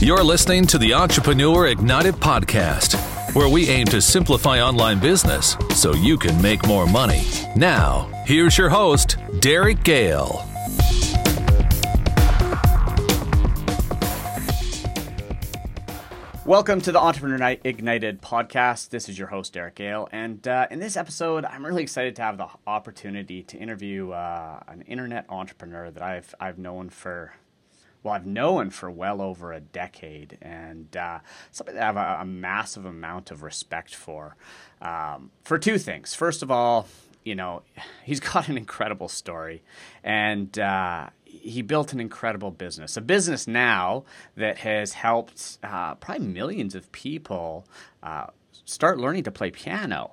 You're listening to the Entrepreneur Ignited podcast, where we aim to simplify online business so you can make more money. Now, here's your host, Derek Gehl. Welcome to the Entrepreneur Ignited podcast. This is your host, Derek Gehl. And uh, in this episode, I'm really excited to have the opportunity to interview uh, an internet entrepreneur that I've, I've known for well, I've known for well over a decade, and uh, something that I have a, a, massive amount of respect for. Um, for two things. First of all, you know, he's got an incredible story, and uh, he built an incredible business. A business now that has helped uh, probably millions of people uh, start learning to play piano.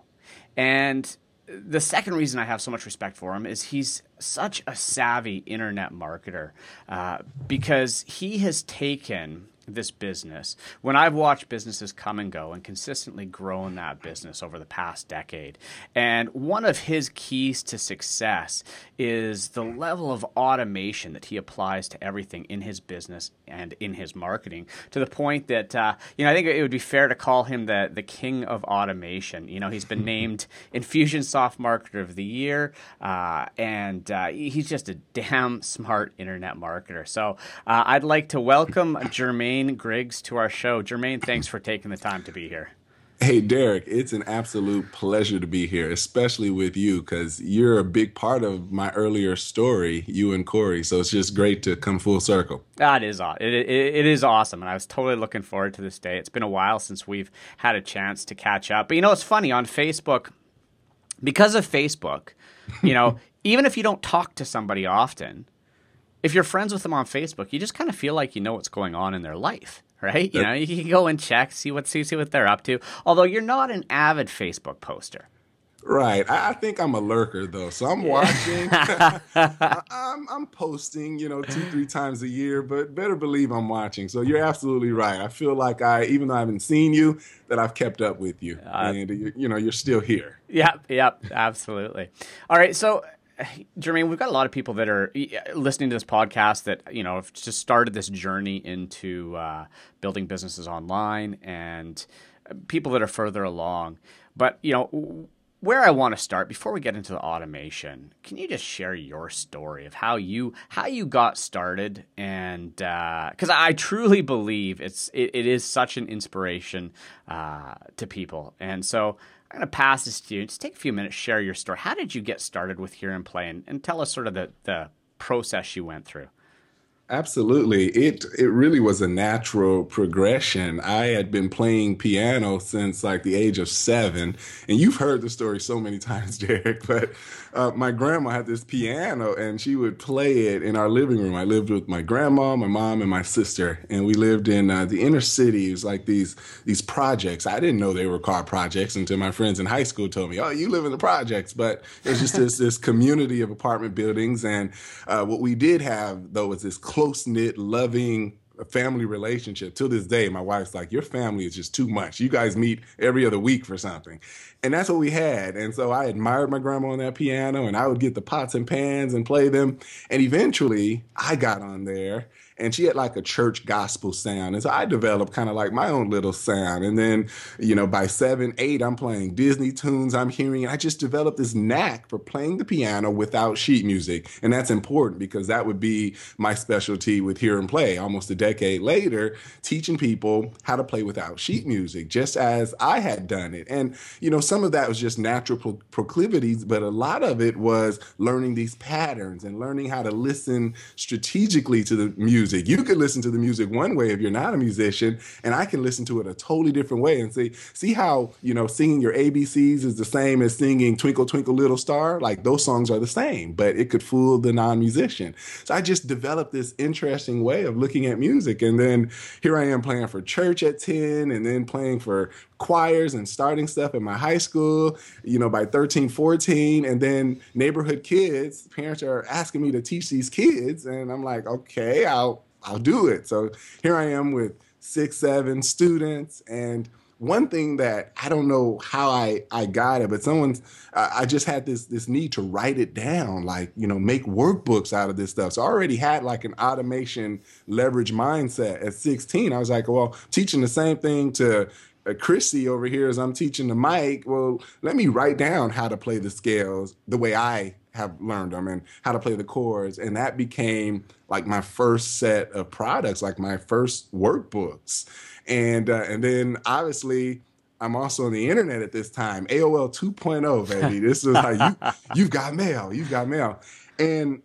And the second reason I have so much respect for him is he's such a savvy internet marketer uh, because he has taken this business, when I've watched businesses come and go and consistently grown that business over the past decade, and one of his keys to success is the level of automation that he applies to everything in his business and in his marketing, to the point that uh, you know I think it would be fair to call him the the king of automation. You know, he's been named Infusionsoft Marketer of the Year, uh, and uh, he's just a damn smart internet marketer. So uh, I'd like to welcome Jermaine. Jermaine Griggs to our show. Jermaine, thanks for taking the time to be here. Hey, Derek, it's an absolute pleasure to be here, especially with you, because you're a big part of my earlier story, you and Corey. So it's just great to come full circle. That is it, it, it is awesome, and I was totally looking forward to this day. It's been a while since we've had a chance to catch up. But you know, it's funny on Facebook because of Facebook. You know, even if you don't talk to somebody often, if you're friends with them on Facebook, you just kind of feel like you know what's going on in their life, right? You know, you can go and check, see what see, see what they're up to. Although you're not an avid Facebook poster. Right. I, think I'm a lurker though, so I'm watching. I'm, I'm posting, you know, two three times a year, but better believe I'm watching. So you're absolutely right. I feel like I, even though I haven't seen you, that I've kept up with you, uh, and you know, you're still here. Yep. Yep. Absolutely. All right. So Jermaine, we've got a lot of people that are listening to this podcast that you know have just started this journey into uh, building businesses online, and people that are further along. But you know, where I want to start before we get into the automation, can you just share your story of how you how you got started? And because uh, I truly believe it's it, it is such an inspiration uh, to people, and so I'm going to pass this to you. Just take a few minutes, share your story. How did you get started with Hear and Play, and, and tell us sort of the, the process you went through? Absolutely. It it really was a natural progression. I had been playing piano since like the age of seven. And you've heard the story so many times, Derek, but uh, my grandma had this piano and she would play it in our living room. I lived with my grandma, my mom, and my sister. And we lived in uh, the inner city. It was like these these projects. I didn't know they were called projects until my friends in high school told me, oh, you live in the projects. But it was just this, this community of apartment buildings. And uh, what we did have, though, was this close knit, loving family relationship. Till this day, my wife's like, Your family is just too much. You guys meet every other week for something. And that's what we had. And so I admired my grandma on that piano, and I would get the pots and pans and play them. And eventually, I got on there and she had like a church gospel sound. And so I developed kind of like my own little sound. And then, you know, by seven, eight, I'm playing Disney tunes I'm hearing. I just developed this knack for playing the piano without sheet music. And that's important because that would be my specialty with Hear and Play almost a decade later, teaching people how to play without sheet music, just as I had done it. And, you know, some of that was just natural pro- proclivities, but a lot of it was learning these patterns and learning how to listen strategically to the music music. You could listen to the music one way if you're not a musician, and I can listen to it a totally different way and see see how you know singing your ABCs is the same as singing Twinkle Twinkle Little Star. Like those songs are the same, but it could fool the non-musician. So I just developed this interesting way of looking at music, and then here I am playing for church at ten, and then playing for choirs and starting stuff in my high school, you know, by 13, 14. And then neighborhood kids, parents are asking me to teach these kids. And I'm like, okay, I'll, I'll do it. So here I am with six, seven students. And one thing that I don't know how I, I got it, but someone's, I just had this, this need to write it down, like, you know, make workbooks out of this stuff. So I already had like an automation leverage mindset at 16. I was like, well, teaching the same thing to, uh, Chrissy over here as I'm teaching the mic. Well, let me write down how to play the scales the way I have learned them and how to play the chords. And that became like my first set of products, like my first workbooks. And uh, and then obviously I'm also on the internet at this time. AOL 2.0, baby. this is like you you've got mail. You've got mail. And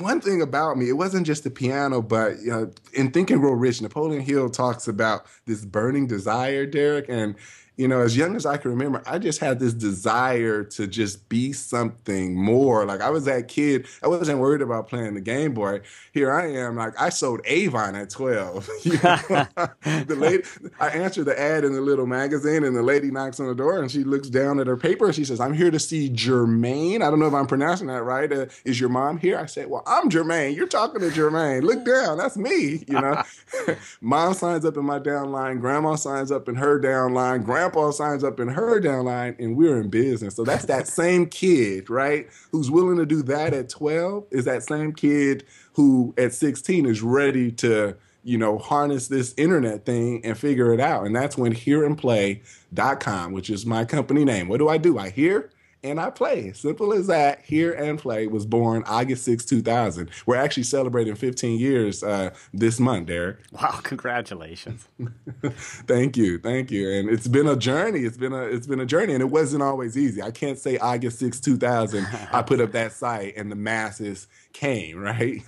one thing about me, it wasn't just the piano, but you know, in Think and Grow Rich, Napoleon Hill talks about this burning desire, Derek, and you know, as young as I can remember, I just had this desire to just be something more. Like I was that kid, I wasn't worried about playing the Game Boy. Here I am, like I sold Avon at 12. the lady, I answered the ad in the little magazine, and the lady knocks on the door and she looks down at her paper and she says, I'm here to see Jermaine. I don't know if I'm pronouncing that right. Uh, is your mom here? I said, Well, I'm Jermaine. You're talking to Jermaine. Look down. That's me. You know, mom signs up in my downline, grandma signs up in her downline, grandma grandpa signs up in her downline and we're in business. So that's that same kid, right? Who's willing to do that at 12 is that same kid who at 16 is ready to, you know, harness this internet thing and figure it out. And that's when hearandplay.com, which is my company name. What do I do? I hear and I play. Simple as that. Hear and Play was born August 6, 2000. We're actually celebrating 15 years uh, this month, Derek. Wow, congratulations. thank you. Thank you. And it's been a journey. It's been a it's been a journey and it wasn't always easy. I can't say August 6, 2000 I put up that site and the masses came, right?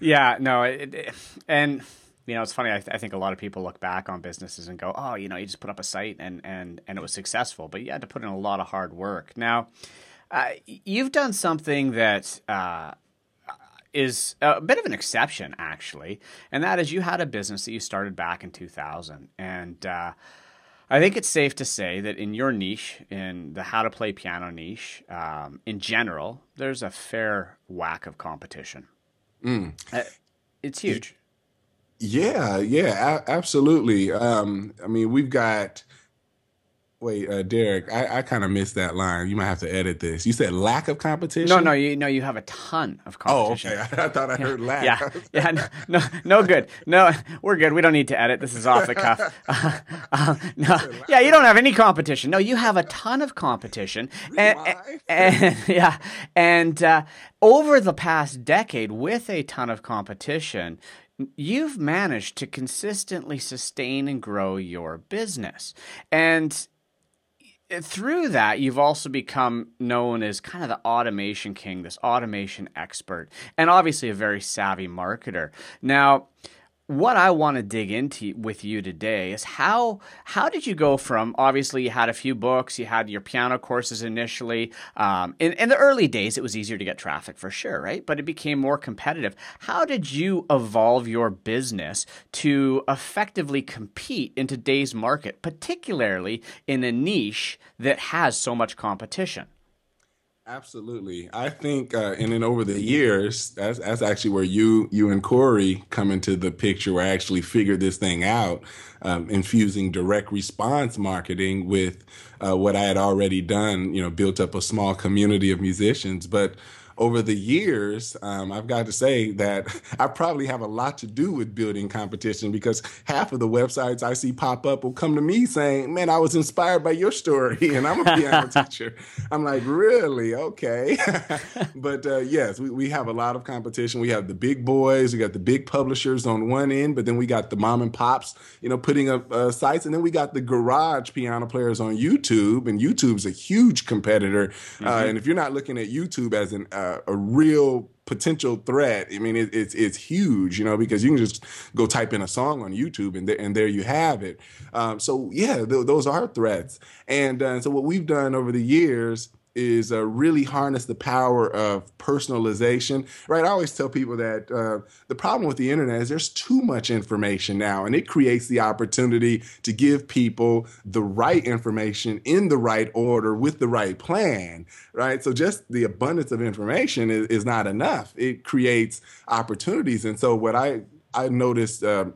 yeah, no, it, it, and you know, it's funny. I, th- I, think a lot of people look back on businesses and go, "Oh, you know, you just put up a site and and and it was successful," but you had to put in a lot of hard work. Now, uh, you've done something that uh, is a bit of an exception, actually, and that is you had a business that you started back in 2000, and uh, I think it's safe to say that in your niche, in the how to play piano niche, um, in general, there's a fair whack of competition. Mm. it's huge. Yeah, yeah, a- absolutely. Um, I mean, we've got. Wait, uh, Derek, I, I kind of missed that line. You might have to edit this. You said lack of competition. No, no, you know you have a ton of competition. Oh, okay. I, I thought I heard lack. Yeah, yeah, no, no, no, good. No, we're good. We don't need to edit. This is off the cuff. Uh, uh, no, yeah, you don't have any competition. No, you have a ton of competition, and, and, and, yeah, and uh, over the past decade, with a ton of competition, you've managed to consistently sustain and grow your business. And through that, you've also become known as kind of the automation king, this automation expert, and obviously a very savvy marketer. Now, what I want to dig into with you today is how how did you go from obviously you had a few books, you had your piano courses initially. Um, in, in the early days, it was easier to get traffic for sure, right? But it became more competitive. How did you evolve your business to effectively compete in today's market, particularly in a niche that has so much competition? Absolutely, I think, uh, and then over the years, that's that's actually where you you and Corey come into the picture. Where I actually figured this thing out, um, infusing direct response marketing with uh, what I had already done. You know, built up a small community of musicians, but over the years, um, I've got to say that I probably have a lot to do with building competition because half of the websites I see pop up will come to me saying, Man, I was inspired by your story and I'm a piano teacher. I'm like, Really? Okay. but uh, yes, we, we have a lot of competition. We have the big boys, we got the big publishers on one end, but then we got the mom and pops, you know, putting up uh, sites. And then we got the garage piano players on YouTube, and YouTube's a huge competitor. Uh, mm-hmm. Uh, and if you're not looking at YouTube as an uh, a real potential threat. I mean, it, it's it's huge, you know, because you can just go type in a song on YouTube and there, and there you have it. Um, so yeah, th- those are threats. And uh, so what we've done over the years is uh, really harness the power of personalization, right? I always tell people that uh, the problem with the internet is there's too much information now, and it creates the opportunity to give people the right information in the right order with the right plan, right? So just the abundance of information is, is not enough. It creates opportunities, and so what I I noticed. Uh,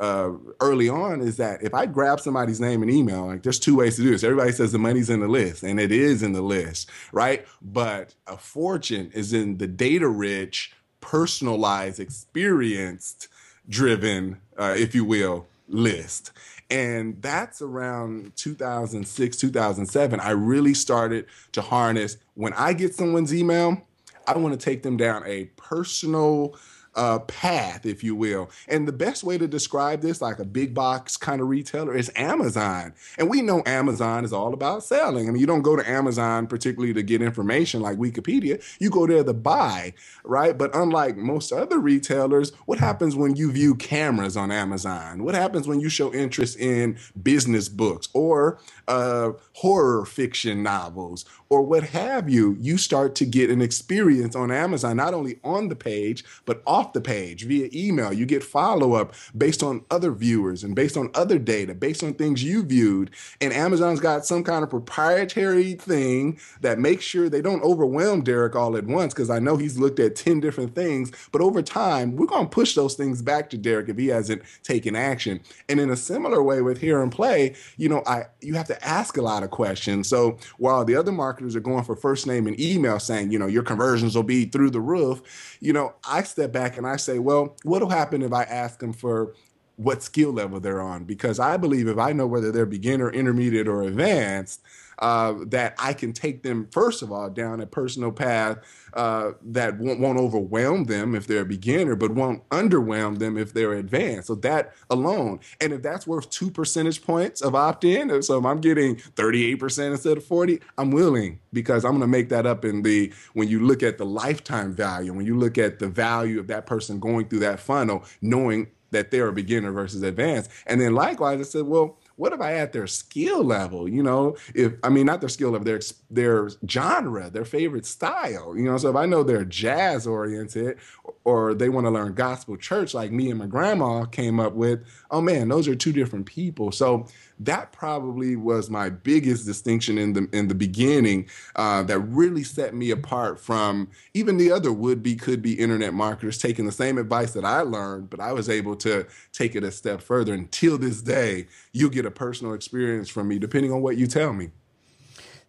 uh, early on is that if I grab somebody's name and email, like there's two ways to do this. Everybody says the money's in the list, and it is in the list, right? But a fortune is in the data rich, personalized, experienced driven, uh, if you will, list. And that's around 2006, 2007. I really started to harness when I get someone's email, I want to take them down a personal uh, path, if you will. And the best way to describe this, like a big box kind of retailer, is Amazon. And we know Amazon is all about selling. I mean, you don't go to Amazon particularly to get information like Wikipedia, you go there to buy, right? But unlike most other retailers, what happens when you view cameras on Amazon? What happens when you show interest in business books or uh, horror fiction novels or what have you? You start to get an experience on Amazon, not only on the page, but off off the page via email. You get follow up based on other viewers and based on other data, based on things you viewed. And Amazon's got some kind of proprietary thing that makes sure they don't overwhelm Derek all at once because I know he's looked at 10 different things. But over time, we're going to push those things back to Derek if he hasn't taken action. And in a similar way with Hear and Play, you know, I you have to ask a lot of questions. So while the other marketers are going for first name and email saying, you know, your conversions will be through the roof, you know, I step back and I say, well, what'll happen if I ask them for what skill level they're on? Because I believe if I know whether they're beginner, intermediate, or advanced, uh, that I can take them, first of all, down a personal path uh, that won't, won't, overwhelm them if they're a beginner, but won't underwhelm them if they're advanced. So that alone, and if that's worth two percentage points of opt-in, so if I'm getting 38% instead of 40, I'm willing because I'm going to make that up in the when you look at the lifetime value, when you look at the value of that person going through that funnel, knowing that they're a beginner versus advanced. And then likewise, I said, well, what if I add their skill level? You know, if I mean not their skill level, their their genre, their favorite style. You know, so if I know they're jazz oriented or they want to learn gospel church like me and my grandma came up with, oh man, those are two different people. So that probably was my biggest distinction in the in the beginning uh, that really set me apart from even the other would be could be internet marketers taking the same advice that I learned, but I was able to take it a step further. Until this day, you get a personal experience from me, depending on what you tell me.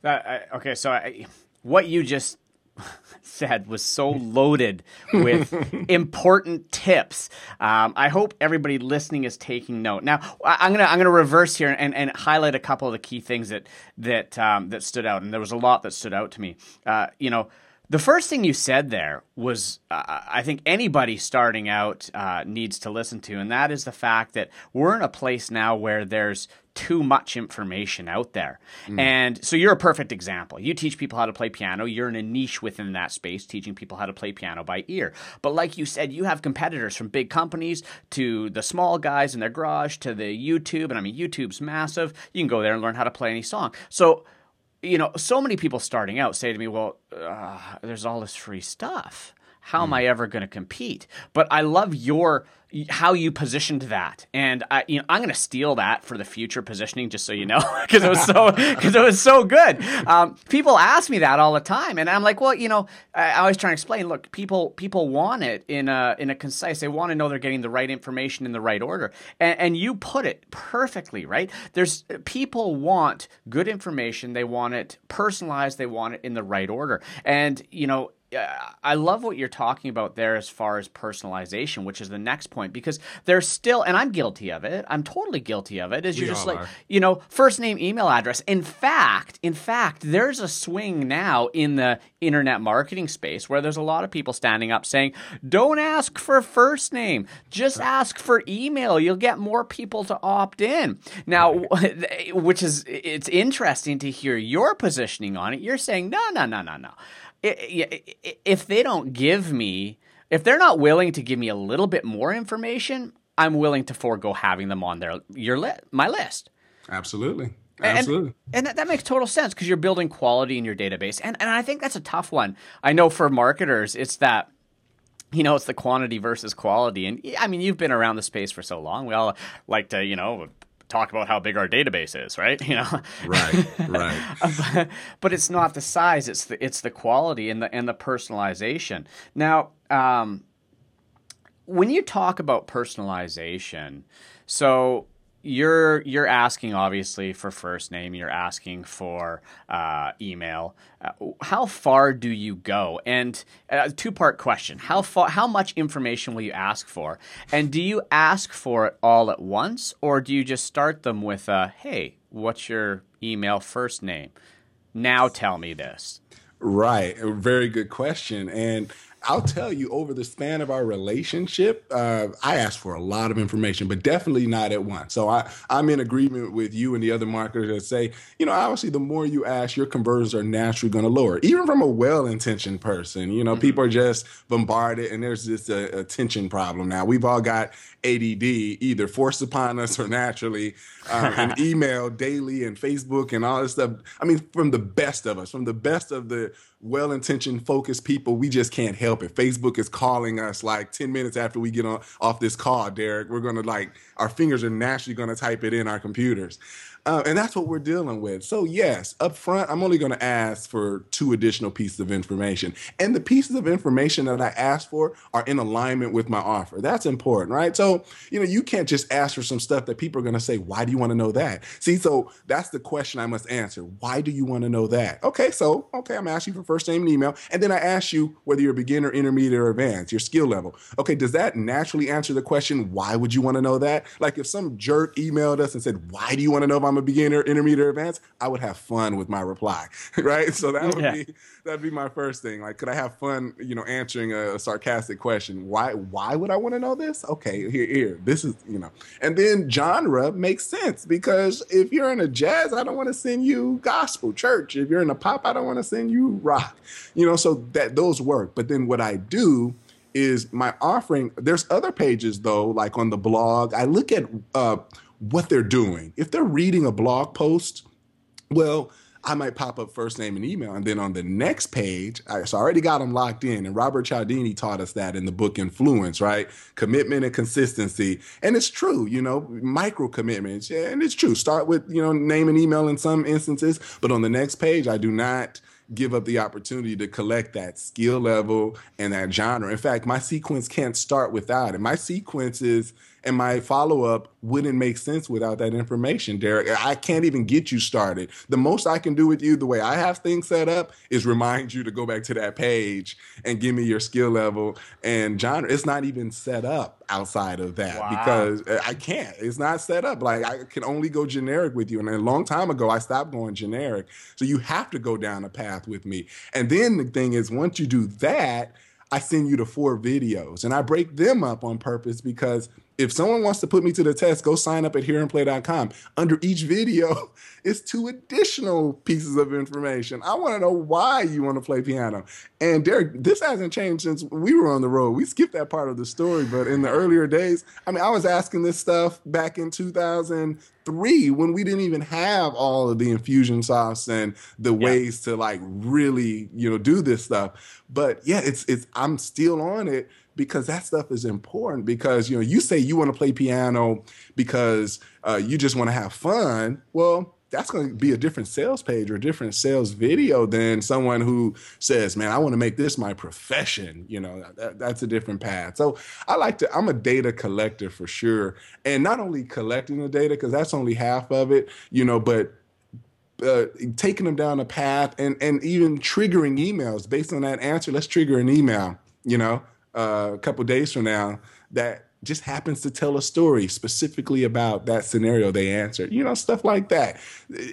Uh, okay, so I, what you just said was so loaded with important tips. Um, I hope everybody listening is taking note. Now, I'm gonna I'm gonna reverse here and, and highlight a couple of the key things that that um, that stood out, and there was a lot that stood out to me. Uh, you know. The first thing you said there was, uh, I think anybody starting out uh, needs to listen to, and that is the fact that we're in a place now where there's too much information out there. Mm. And so you're a perfect example. You teach people how to play piano. You're in a niche within that space, teaching people how to play piano by ear. But like you said, you have competitors from big companies to the small guys in their garage to the YouTube. And I mean, YouTube's massive. You can go there and learn how to play any song. So, you know, so many people starting out say to me, well, uh, there's all this free stuff. How am I ever going to compete? But I love your how you positioned that, and I, you know, I'm going to steal that for the future positioning, just so you know, because it was so because it was so good. Um, people ask me that all the time, and I'm like, well, you know, I, I always try to explain. Look, people people want it in a in a concise. They want to know they're getting the right information in the right order, and, and you put it perfectly. Right? There's people want good information. They want it personalized. They want it in the right order, and you know, I love what you're talking about there as far as personalization, which is the next point, because there's still, and I'm guilty of it. I'm totally guilty of it. Is you're just like, are. you know, first name, email address. In fact, in fact, there's a swing now in the internet marketing space where there's a lot of people standing up saying, don't ask for first name, just ask for email. You'll get more people to opt in. Now, which is, it's interesting to hear your positioning on it. You're saying, no, no, no, no, no if they don't give me, if they're not willing to give me a little bit more information, I'm willing to forego having them on their your li- my list. Absolutely. Absolutely. And, and that, that, makes total sense because you're building quality in your database. And and I think that's a tough one. I know for marketers, it's that you know, it's the quantity versus quality. And I mean, you've been around the space for so long. We all like to, you know, talk about how big our database is, right? You know, right, right. but, but, it's not the size; it's the it's the quality and the and the personalization. Now, um, when you talk about personalization, so you're you're asking obviously for first name you're asking for uh, email. Uh, how far do you go? And a uh, two part question. How far how much information will you ask for? And do you ask for it all at once or do you just start them with a hey what's your email first name? Now tell me this. Right. Very good question. And I'll tell you, over the span of our relationship, uh, I asked for a lot of information, but definitely not at once. So I, I'm in agreement with you and the other marketers that say, you know, obviously, the more you ask, your conversions are naturally going to lower, even from a well-intentioned person. You know, mm-hmm. people are just bombarded, and there's this uh, attention problem now. We've all got ADD, either forced upon us or naturally, um, and email daily and Facebook and all this stuff. I mean, from the best of us, from the best of the well-intentioned, focused people, we just can't help it. Facebook is calling us like 10 minutes after we get on off this call, Derek. We're gonna like our fingers are naturally gonna type it in our computers. Uh, and that's what we're dealing with. So, yes, up front, I'm only going to ask for two additional pieces of information. And the pieces of information that I ask for are in alignment with my offer. That's important, right? So, you know, you can't just ask for some stuff that people are going to say, why do you want to know that? See, so that's the question I must answer. Why do you want to know that? Okay, so, okay, I'm asking for first name and email. And then I ask you whether you're a beginner, intermediate, or advanced, your skill level. Okay, does that naturally answer the question, why would you want to know that? Like if some jerk emailed us and said, why do you want to know if I'm I'm a beginner, intermediate, advanced, I would have fun with my reply, right? So that would yeah. be that'd be my first thing. Like, could I have fun, you know, answering a, a sarcastic question? Why why would I want to know this? Okay, here here, this is you know, and then genre makes sense because if you're in a jazz, I don't want to send you gospel church. If you're in a pop, I don't want to send you rock. You know, so that those work. But then what I do is my offering. There's other pages though, like on the blog. I look at uh, what they're doing. If they're reading a blog post, well, I might pop up first name and email. And then on the next page, I, so I already got them locked in. And Robert Cialdini taught us that in the book Influence, right? Commitment and consistency. And it's true, you know, micro commitments. Yeah, and it's true. Start with, you know, name and email in some instances. But on the next page, I do not give up the opportunity to collect that skill level and that genre. In fact, my sequence can't start without it. My sequence is and my follow up wouldn't make sense without that information, Derek. I can't even get you started. The most I can do with you, the way I have things set up, is remind you to go back to that page and give me your skill level and genre. It's not even set up outside of that wow. because uh, I can't. It's not set up. Like I can only go generic with you. And a long time ago, I stopped going generic. So you have to go down a path with me. And then the thing is, once you do that, I send you the four videos and I break them up on purpose because if someone wants to put me to the test, go sign up at hearandplay.com. Under each video is two additional pieces of information. I want to know why you want to play piano. And Derek, this hasn't changed since we were on the road. We skipped that part of the story, but in the earlier days, I mean, I was asking this stuff back in 2003 when we didn't even have all of the Infusionsoft and the yeah. ways to like really, you know, do this stuff. But yeah, it's it's I'm still on it because that stuff is important because you know you say you want to play piano because uh, you just want to have fun well that's going to be a different sales page or a different sales video than someone who says man i want to make this my profession you know that, that's a different path. So i like to i'm a data collector for sure and not only collecting the data because that's only half of it you know but uh, taking them down a path and and even triggering emails based on that answer let's trigger an email you know uh, a couple days from now that just happens to tell a story specifically about that scenario they answered you know stuff like that.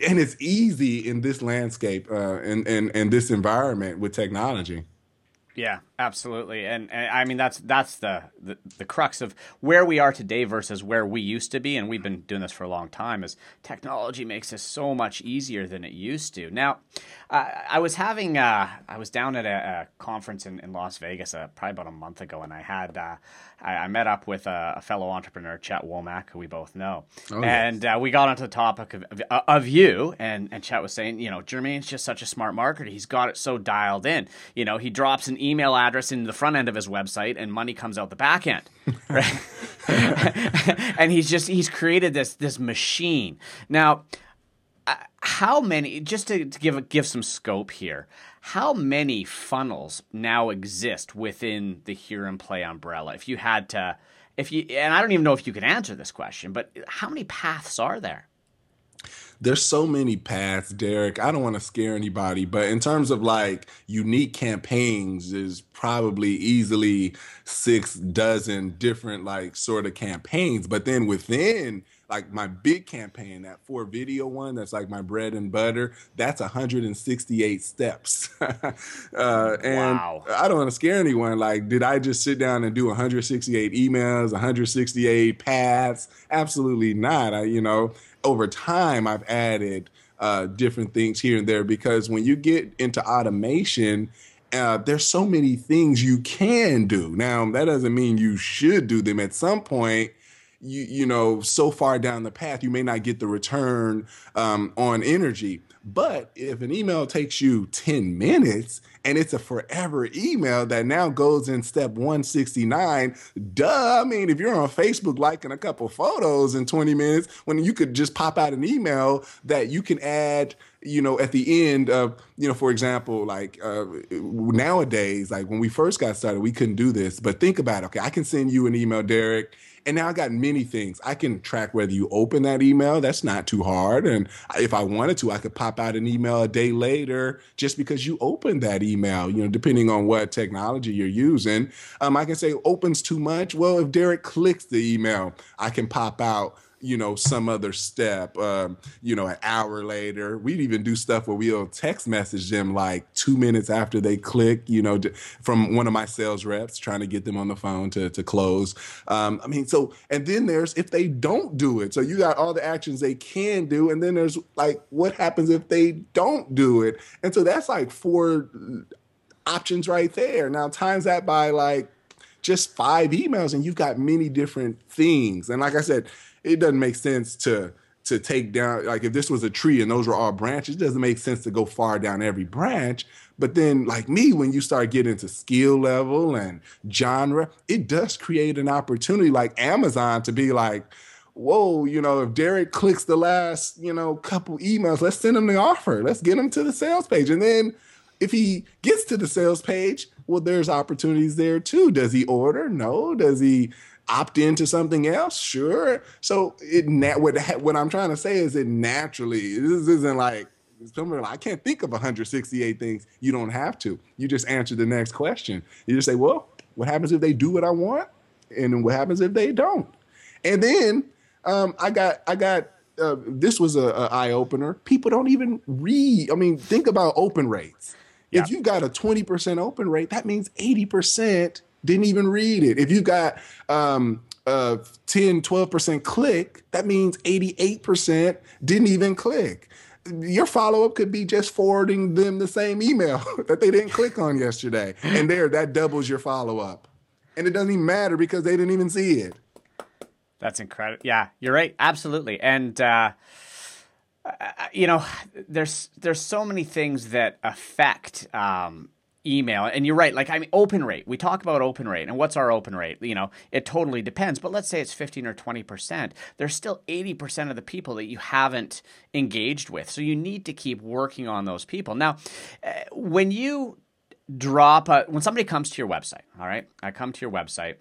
And it's easy in this landscape uh, and, and, and this environment with technology yeah, absolutely, and, and, I mean that's that's the, the, the crux of where we are today versus where we used to be, and we've been doing this for a long time. Is technology makes this so much easier than it used to. Now, uh, I was having uh, I was down at a, a conference in, in Las Vegas uh, probably about a month ago, and I had uh, I, I, met up with a, a, fellow entrepreneur, Chet Womack, who we both know, oh, and yes. Uh, we got onto the topic of, of, of you, and and Chet was saying, you know, Jermaine's just such a smart marketer. He's got it so dialed in. You know, he drops an email address in the front end of his website, and money comes out the back end. Right? and he's just he's created this this machine. Now, uh, how many just to, to give give some scope here how many funnels now exist within the hear and play umbrella if you had to if you and i don't even know if you can answer this question but how many paths are there there's so many paths, Derek. I don't want to scare anybody, but in terms of like unique campaigns, is probably easily six dozen different like sort of campaigns. But then within like my big campaign, that four video one, that's like my bread and butter. That's 168 steps. uh, and wow. I don't want to scare anyone. Like, did I just sit down and do 168 emails, 168 paths? Absolutely not. I, you know, over time, I've added uh, different things here and there because when you get into automation, uh, there's so many things you can do. Now, that doesn't mean you should do them. At some point, you you know, so far down the path, you may not get the return um, on energy. But if an email takes you 10 minutes and it's a forever email that now goes in step 169, duh. I mean, if you're on Facebook liking a couple photos in 20 minutes, when you could just pop out an email that you can add you know, at the end of, you know, for example, like uh, nowadays, like when we first got started, we couldn't do this. But think about it. Okay, I can send you an email, Derek, and now I got many things. I can track whether you open that email. That's not too hard. And if I wanted to, I could pop out an email a day later just because you opened that email, you know, depending on what technology you're using. Um, I can say opens too much. Well, if Derek clicks the email, I can pop out you know, some other step, um, you know, an hour later. We'd even do stuff where we'll text message them like two minutes after they click, you know, from one of my sales reps trying to get them on the phone to, to close. Um, I mean, so, and then there's if they don't do it. So you got all the actions they can do. And then there's like, what happens if they don't do it? And so that's like four options right there. Now, times that by like, just five emails and you've got many different things. And like I said, it doesn't make sense to to take down like if this was a tree and those were all branches, it doesn't make sense to go far down every branch. But then, like me, when you start getting into skill level and genre, it does create an opportunity like Amazon to be like, whoa, you know, if Derek clicks the last, you know, couple emails, let's send him the offer. Let's get him to the sales page. And then if he gets to the sales page, well, there's opportunities there too. Does he order? No. Does he opt into something else? Sure. So it what what I'm trying to say is it naturally this isn't like I can't think of 168 things. You don't have to. You just answer the next question. You just say, well, what happens if they do what I want, and what happens if they don't? And then um, I got I got uh, this was a, a eye opener. People don't even read. I mean, think about open rates. Yeah. If you got a 20% open rate, that means 80% didn't even read it. If you got um, uh, 10, 12% click, that means 88% didn't even click. Your follow up could be just forwarding them the same email that they didn't click on yesterday. And there, that doubles your follow up. And it doesn't even matter because they didn't even see it. That's incredible. Yeah, you're right. Absolutely. And, uh, uh you know, there's there's so many things that affect um, email. And you're right like i mean open rate. We talk about open rate and what's our open rate? You know it totally depends but let's say it's 15 or 20% there's still 80% of the people that you haven't engaged with so you need to keep working on those people. Now uh, when you drop a, when somebody comes to your website all right? I come to your website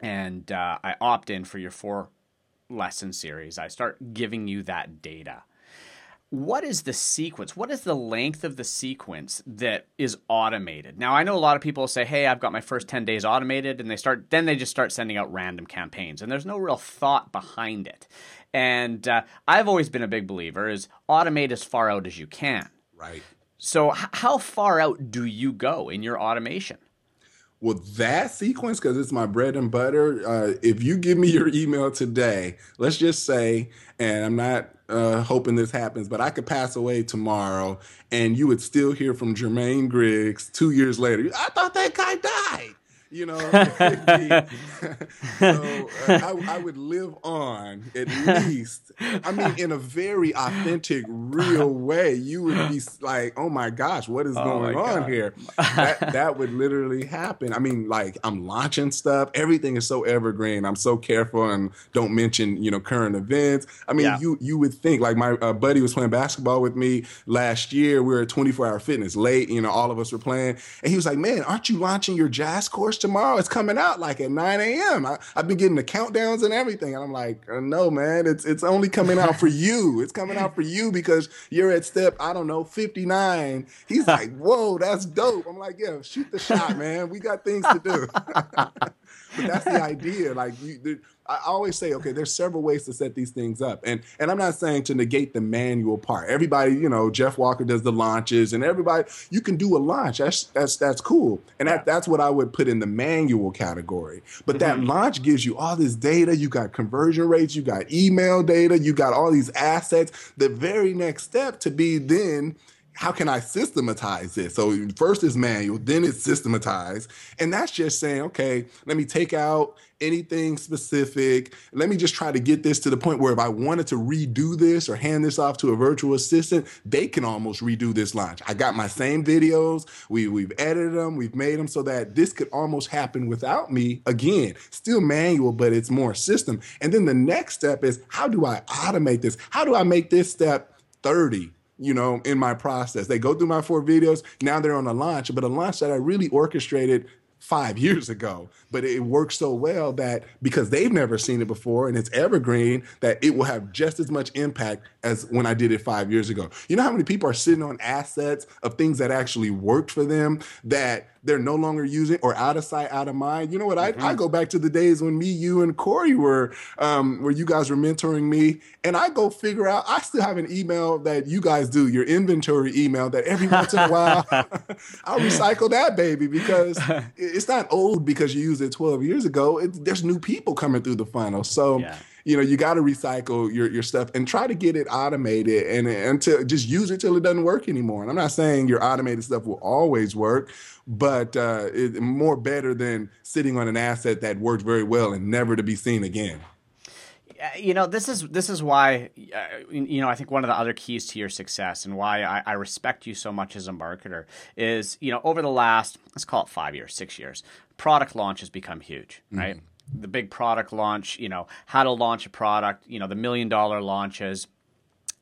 and uh, i opt in for your four lesson series. I start giving you that data what is the sequence? What is the length of the sequence that is automated? Now, I know a lot of people say, "Hey, I've got my first 10 days automated," and they start then they just start sending out random campaigns, and there's no real thought behind it. And uh, I've always been a big believer is automate as far out as you can. Right. So, h- how far out do you go in your automation? Well, that sequence, because it's my bread and butter. Uh, if you give me your email today, let's just say, and I'm not uh, hoping this happens, but I could pass away tomorrow and you would still hear from Jermaine Griggs two years later. I thought that guy died. You know, so uh, I, I, would live on at least. I mean, in a very authentic, real way. You would be like, "Oh my gosh, what is oh going on God. here?" That, that would literally happen. I mean, like I'm launching stuff. Everything is so evergreen. I'm so careful and don't mention you know current events. I mean, yeah. you you would think like my uh, buddy was playing basketball with me last year. We were at 24 Hour Fitness late. You know, all of us were playing, and he was like, "Man, aren't you launching your jazz course tomorrow? It's coming out like at 9 a.m. I, have been getting the countdowns and everything. And I'm like, uh, no, man, it's it's only coming out for you. It's coming out for you because you're at step, I don't know, 59. He's like, whoa, that's dope. I'm like, yeah, shoot the shot, man. We got things to do. but that's the idea. Like you, I always say, okay, there's several ways to set these things up, and and I'm not saying to negate the manual part. Everybody, you know, Jeff Walker does the launches, and everybody, you can do a launch. That's that's that's cool, and that, that's what I would put in the manual category. But mm-hmm. that launch gives you all this data. You got conversion rates, you got email data, you got all these assets. The very next step to be then how can I systematize this? So first is manual, then it's systematized. And that's just saying, okay, let me take out anything specific. Let me just try to get this to the point where if I wanted to redo this or hand this off to a virtual assistant, they can almost redo this launch. I got my same videos. We, we've edited them. We've made them so that this could almost happen without me. Again, still manual, but it's more system. And then the next step is how do I automate this? How do I make this step 30? You know, in my process. They go through my four videos. Now they're on a launch, but a launch that I really orchestrated five years ago. But it works so well that because they've never seen it before and it's evergreen, that it will have just as much impact as when I did it five years ago. You know how many people are sitting on assets of things that actually worked for them that they're no longer using or out of sight, out of mind. You know what? I, mm-hmm. I go back to the days when me, you, and Corey were, um, where you guys were mentoring me, and I go figure out. I still have an email that you guys do, your inventory email that every once in a while I'll recycle that baby because it's not old because you used it 12 years ago. It, there's new people coming through the funnel, so. Yeah you know, you got to recycle your, your stuff and try to get it automated and until just use it till it doesn't work anymore. And I'm not saying your automated stuff will always work, but uh, it's more better than sitting on an asset that worked very well and never to be seen again you know this is this is why uh, you know I think one of the other keys to your success and why I, I, respect you so much as a marketer is you know over the last let's call it five years six years product launch has become huge right mm-hmm the big product launch, you know, how to launch a product, you know, the million dollar launches.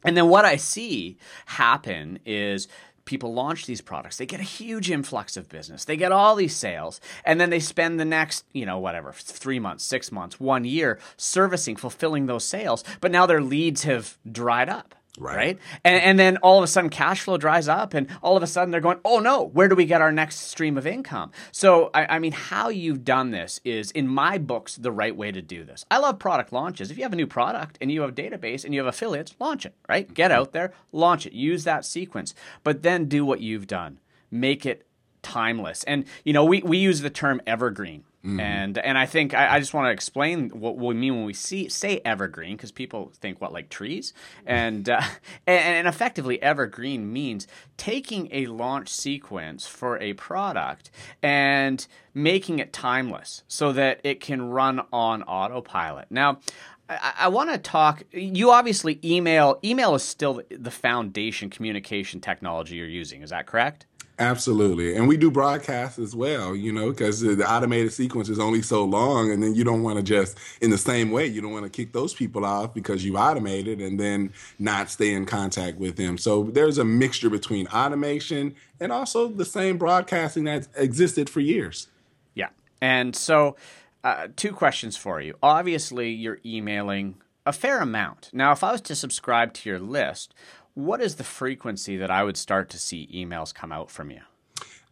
And then what I see happen is people launch these products they get a huge influx of business. They get all these sales and then they spend the next you know whatever 3 months 6 months 1 year servicing fulfilling those sales but now their leads have dried up Right. right? And, and then all of a sudden cash flow dries up and all of a sudden they're going, oh no, where do we get our next stream of income? So, I, I, mean, how you've done this is, in my books, the right way to do this. I love product launches. If you have a new product and you have a database and you have affiliates, launch it, right? Get out there, launch it, use that sequence, but then do what you've done. Make it timeless. And, you know, we, we use the term evergreen Mm-hmm. And and I think I, I just want to explain what we mean when we see say evergreen because people think what like trees and, uh, and and effectively evergreen means taking a launch sequence for a product and making it timeless so that it can run on autopilot. Now, I, I want to talk. You obviously email. Email is still the foundation communication technology you're using. Is that correct? Absolutely. And we do broadcasts as well, you know, because the automated sequence is only so long. And then you don't want to just, in the same way, you don't want to kick those people off because you automated and then not stay in contact with them. So there's a mixture between automation and also the same broadcasting that existed for years. Yeah. And so, uh, two questions for you. Obviously, you're emailing a fair amount. Now, if I was to subscribe to your list, what is the frequency that I would start to see emails come out from you?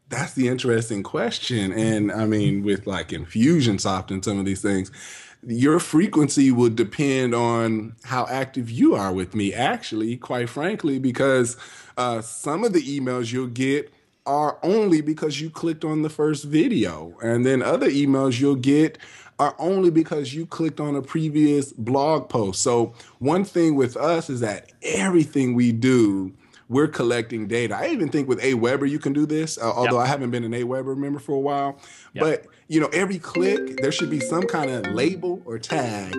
That's the interesting question. And I mean, with like Infusionsoft and some of these things, your frequency would depend on how active you are with me, actually, quite frankly, because uh, some of the emails you'll get are only because you clicked on the first video. And then other emails you'll get are only because you clicked on a previous blog post. So, one thing with us is that everything we do, we're collecting data. I even think with Aweber you can do this, uh, although yep. I haven't been an Aweber member for a while. Yep. But you know, every click there should be some kind of label or tag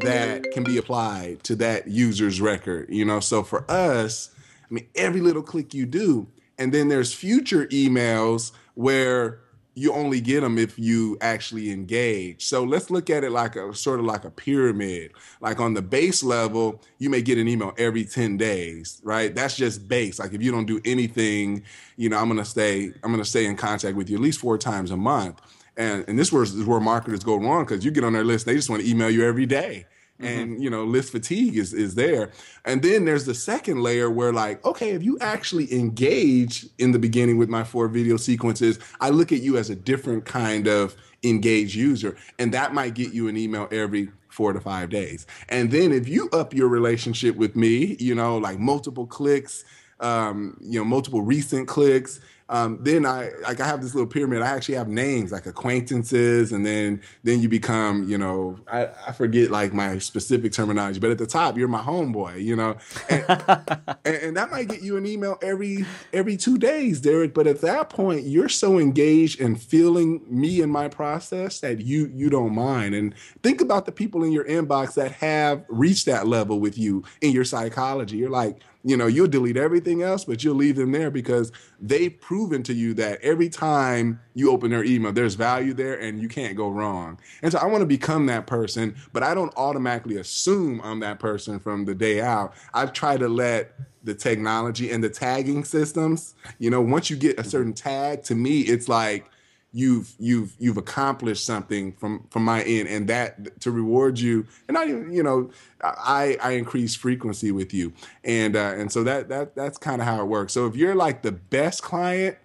that can be applied to that user's record. You know, so for us, I mean, every little click you do, and then there's future emails where you only get them if you actually engage. So let's look at it like a sort of like a pyramid. Like on the base level, you may get an email every 10 days, right? That's just base. Like if you don't do anything, you know, I'm going to stay I'm going to stay in contact with you at least 4 times a month. And and this is where marketers go wrong cuz you get on their list, they just want to email you every day. Mm-hmm. and you know list fatigue is is there and then there's the second layer where like okay if you actually engage in the beginning with my four video sequences i look at you as a different kind of engaged user and that might get you an email every four to five days and then if you up your relationship with me you know like multiple clicks um, you know multiple recent clicks um, then I like I have this little pyramid. I actually have names like acquaintances, and then then you become, you know, I, I forget like my specific terminology, but at the top you're my homeboy, you know, and, and, and, that might get you an email every every two days, Derek. But at that point, you're so engaged in feeling me in my process that you you don't mind. And think about the people in your inbox that have reached that level with you in your psychology. You're like you know, you'll delete everything else, but you'll leave them there because they've proven to you that every time you open their email, there's value there and you can't go wrong. And so I want to become that person, but I don't automatically assume I'm that person from the day out. I try to let the technology and the tagging systems, you know, once you get a mm-hmm. certain tag, to me, it's like, you've you've you've accomplished something from from my end and that to reward you and i you know i i increase frequency with you. And uh and so that that that's kind of how it works. So if you're like the best client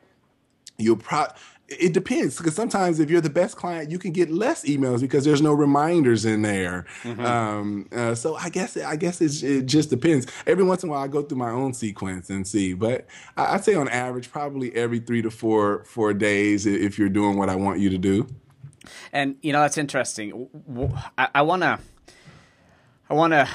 you'll pro it depends because sometimes if you're the best client, you can get less emails because there's no reminders in there. Mm-hmm. Um, uh, so I guess I guess it just depends. Every once in a while, I go through my own sequence and see, but I, would say on average, probably every three to four four days if you're doing what I want you to do. And you know that's interesting. I want to I want to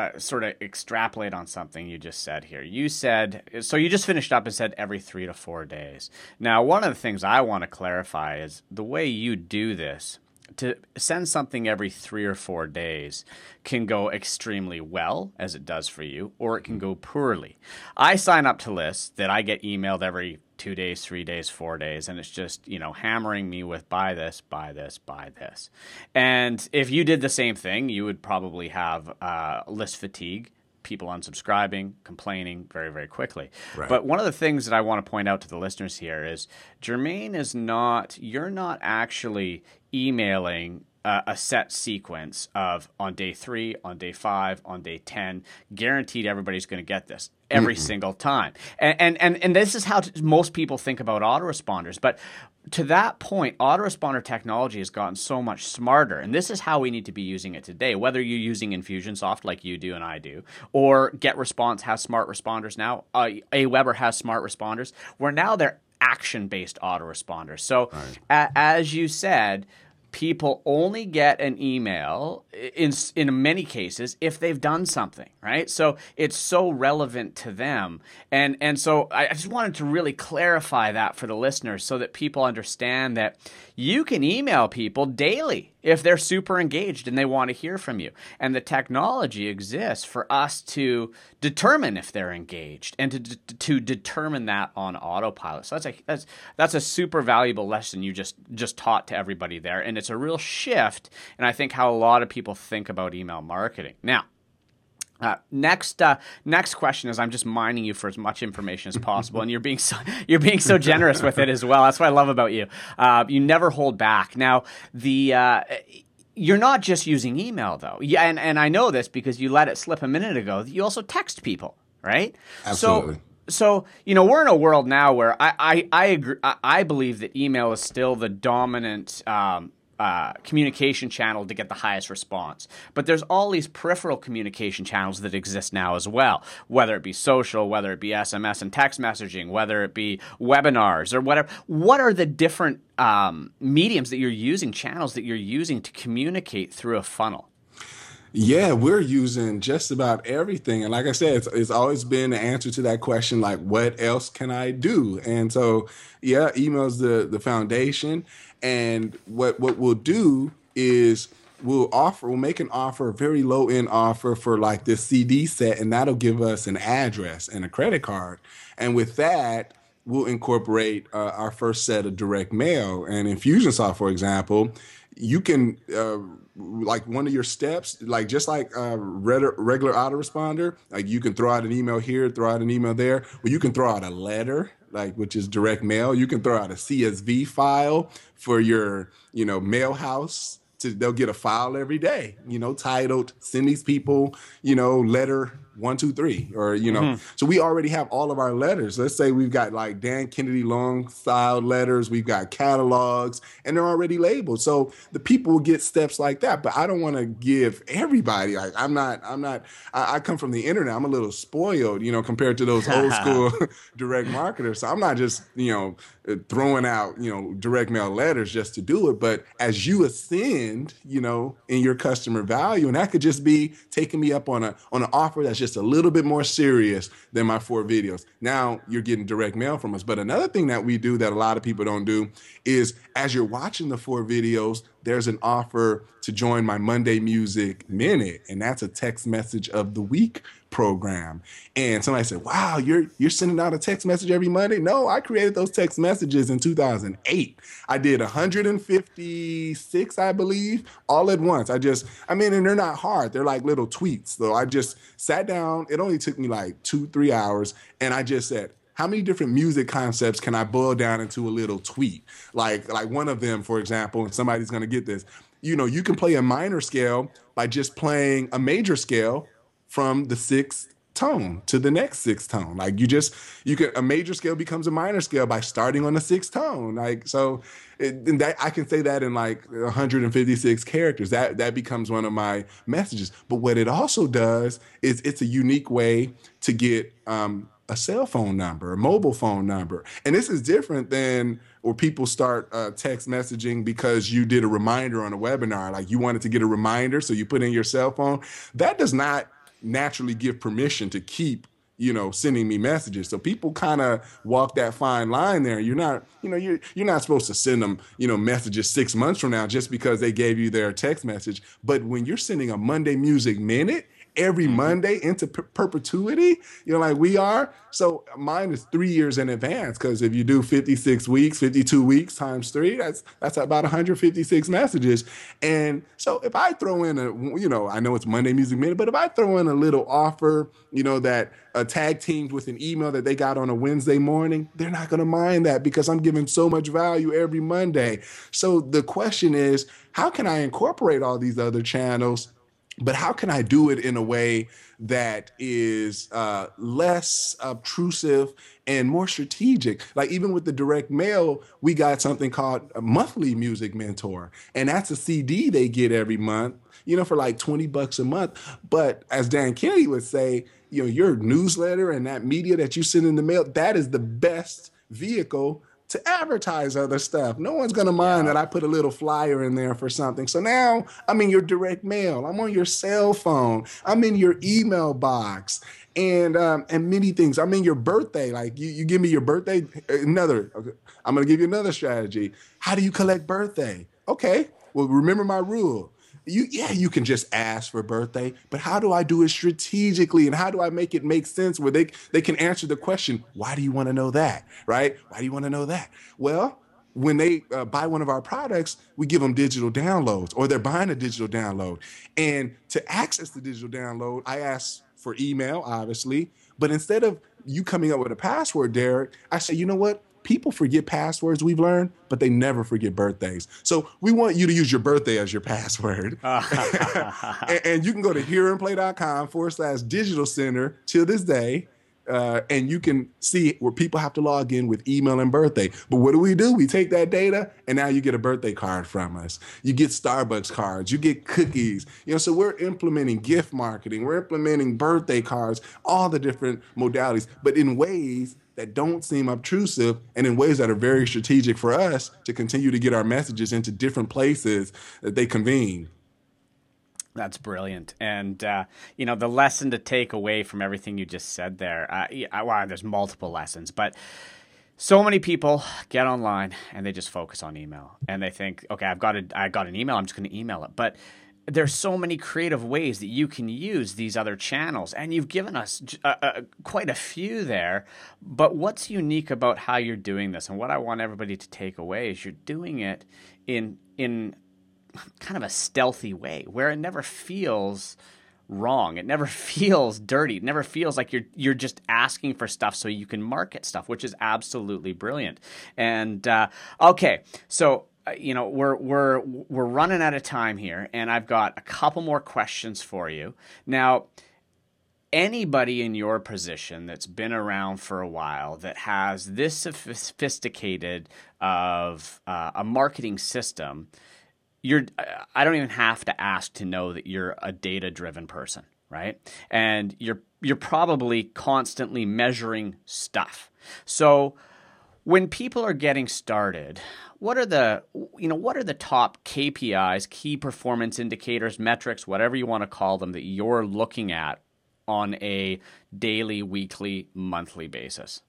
uh, sort of extrapolate on something you just said here. You said, so you just finished up and said every three to four days. Now, one of the things I want to clarify is the way you do this to send something every three or four days can go extremely well, as it does for you, or it can go poorly. I sign up to lists that I get emailed every two days, three days, four days, and it's just, you know, hammering me with buy this, buy this, buy this. And if you did the same thing, you would probably have uh, list fatigue people unsubscribing, complaining very, very quickly. Right. But one of the things that I want to point out to the listeners here is Jermaine is not, you're not actually emailing uh, a set sequence of on day three, on day five, on day 10, guaranteed everybody's going to get this every mm single time. And, and, and, and this is how t- most people think about autoresponders. But to that point, autoresponder technology has gotten so much smarter. And this is how we need to be using it today. Whether you're using Infusionsoft like you do and I do, or GetResponse has smart responders now, uh, Aweber has smart responders, where now they're action based autoresponders. So, right. a- as you said, people only get an email in in many cases if they've done something right? So it's so relevant to them. And and so I just wanted to really clarify that for the listeners so that people understand that you can email people daily if they're super engaged and they want to hear from you. And the technology exists for us to determine if they're engaged and to, to determine that on autopilot. So that's a that's that's a super valuable lesson you just just taught to everybody there, and it's a real shift. And I think how a lot of people think about email marketing now. Uh, next, uh, next question is I'm just mining you for as much information as possible, and you're being so you're being so generous with it as well. That's what I love about you. Uh, you never hold back. Now, the uh, you're not just using email though. Yeah, and, and I know this because you let it slip a minute ago. You also text people, right? Absolutely. So, so you know we're in a world now where I I I, agree, I believe that email is still the dominant um, uh, communication channel to get the highest response. But there's all these peripheral communication channels that exist now as well, whether it be social, whether it be SMS and text messaging, whether it be webinars or whatever. What are the different um, mediums that you're using, channels that you're using to communicate through a funnel? Yeah, we're using just about everything. And like I said, it's, it's always been the answer to that question, like, what else can I do? And so, yeah, email's the, the foundation. And what, what we'll do is we'll offer, we'll make an offer, a very low end offer for like this CD set, and that'll give us an address and a credit card. And with that, we'll incorporate uh, our first set of direct mail. And Infusionsoft, for example, you can uh, like one of your steps, like just like a regular autoresponder, like you can throw out an email here, throw out an email there, or you can throw out a letter, like which is direct mail. You can throw out a CSV file for your, you know, mail house. To, they'll get a file every day, you know, titled "Send these people, you know, letter one, two, three, or you know. Mm-hmm. So we already have all of our letters. Let's say we've got like Dan Kennedy long style letters, we've got catalogs, and they're already labeled. So the people will get steps like that. But I don't want to give everybody like I'm not, I'm not, I, I, come from the internet. I'm a little spoiled, you know, compared to those old school direct marketers. So I'm not just, you know, throwing out, you know, direct mail letters just to do it. But as you ascend, you know, in your customer value, and that could just be taking me up on a on an offer that's just a little bit more serious than my four videos. Now you're getting direct mail from us. But another thing that we do that a lot of people don't do is as you're watching the four videos, there's an offer to join my Monday Music Minute, and that's a text message of the week program. And somebody said, "Wow, you're you're sending out a text message every Monday?" No, I created those text messages in 2008. I did 156, I believe, all at once. I just, I mean, and they're not hard. They're like little tweets. So I just sat down. It only took me like two, three hours, and I just said, how many different music concepts can I boil down into a little tweet? Like like one of them, for example, and somebody's gonna get this. You know, you can play a minor scale by just playing a major scale from the sixth tone to the next sixth tone. Like you just you can a major scale becomes a minor scale by starting on the sixth tone. Like so it, that I can say that in like 156 characters. That that becomes one of my messages. But what it also does is it's a unique way to get um, a cell phone number, a mobile phone number. And this is different than where people start uh, text messaging because you did a reminder on a webinar. Like you wanted to get a reminder, so you put in your cell phone. That does not naturally give permission to keep you know sending me messages. So people kind of walk that fine line there. You're not you know you're you're not supposed to send them you know messages six months from now just because they gave you their text message. But when you're sending a monday music minute every mm-hmm. Monday into per- perpetuity, you know, like we are. So mine is three years in advance because if you do 56 weeks, 52 weeks times three, that's that's about 156 messages. And so if I throw in a, you know, I know it's Monday Music Minute, but if I throw in a little offer, you know, that a tag teamed with an email that they got on a Wednesday morning, they're not going to mind that because I'm giving so much value every Monday. So the question is, how can I incorporate all these other channels? But how can I do it in a way that is uh, less obtrusive and more strategic? Like even with the direct mail, we got something called a monthly music mentor, and that's a CD they get every month, you know, for like twenty bucks a month. But as Dan Kennedy would say, you know, your newsletter and that media that you send in the mail, that is the best vehicle to advertise other stuff. No one's gonna mind yeah. that I put a little flyer in there for something. So now I'm in your direct mail. I'm on your cell phone. I'm in your email box, and um, and many things. I'm in your birthday. Like you, you give me your birthday. Another. Okay, I'm gonna give you another strategy. How do you collect birthday? Okay. Well, remember my rule you yeah you can just ask for birthday but how do i do it strategically? And how do i make it make sense where they they can answer the question why do you want to know that? Right? Why do you want to know that? Well when they uh, buy one of our products we give them digital downloads or they're buying a digital download. And to access the digital download i ask for email obviously but instead of you coming up with a password derek i say you know what people forget passwords we've learned, but they never forget birthdays. So we want you to use your birthday as your password. and, and, you can go to hearandplay.com forward slash digital center till this day. Uh, and you can see where people have to log in with email and birthday. But what do we do? We take that data and now you get a birthday card from us. You get Starbucks cards, you get cookies. You know, so we're implementing gift marketing, we're implementing birthday cards, all the different modalities, but in ways that don't seem obtrusive and in ways that are very strategic for us to continue to get our messages into different places that they convene. That's brilliant. And, uh, you know, the lesson to take away from everything you just said there, uh, yeah, well, there's multiple lessons, but so many people get online and they just focus on email and they think, okay, I've got a, I got an email, I'm just going to email it. But there's so many creative ways that you can use these other channels and you've given us uh, uh, quite a few there but what's unique about how you're doing this and what i want everybody to take away is you're doing it in in kind of a stealthy way where it never feels wrong. It never feels dirty. It never feels like you're you're just asking for stuff so you can market stuff, which is absolutely brilliant. And uh, okay, so uh, you know we're we're we're running out of time here, and I've got a couple more questions for you now. Anybody in your position that's been around for a while that has this sophisticated of uh, a marketing system you're I don't even have to ask to know that you're a data driven person, right? And you're you're probably constantly measuring stuff. So when people are getting started, what are the you know what are the top KPIs, key performance indicators, metrics, whatever you want to call them that you're looking at on a daily, weekly, monthly basis?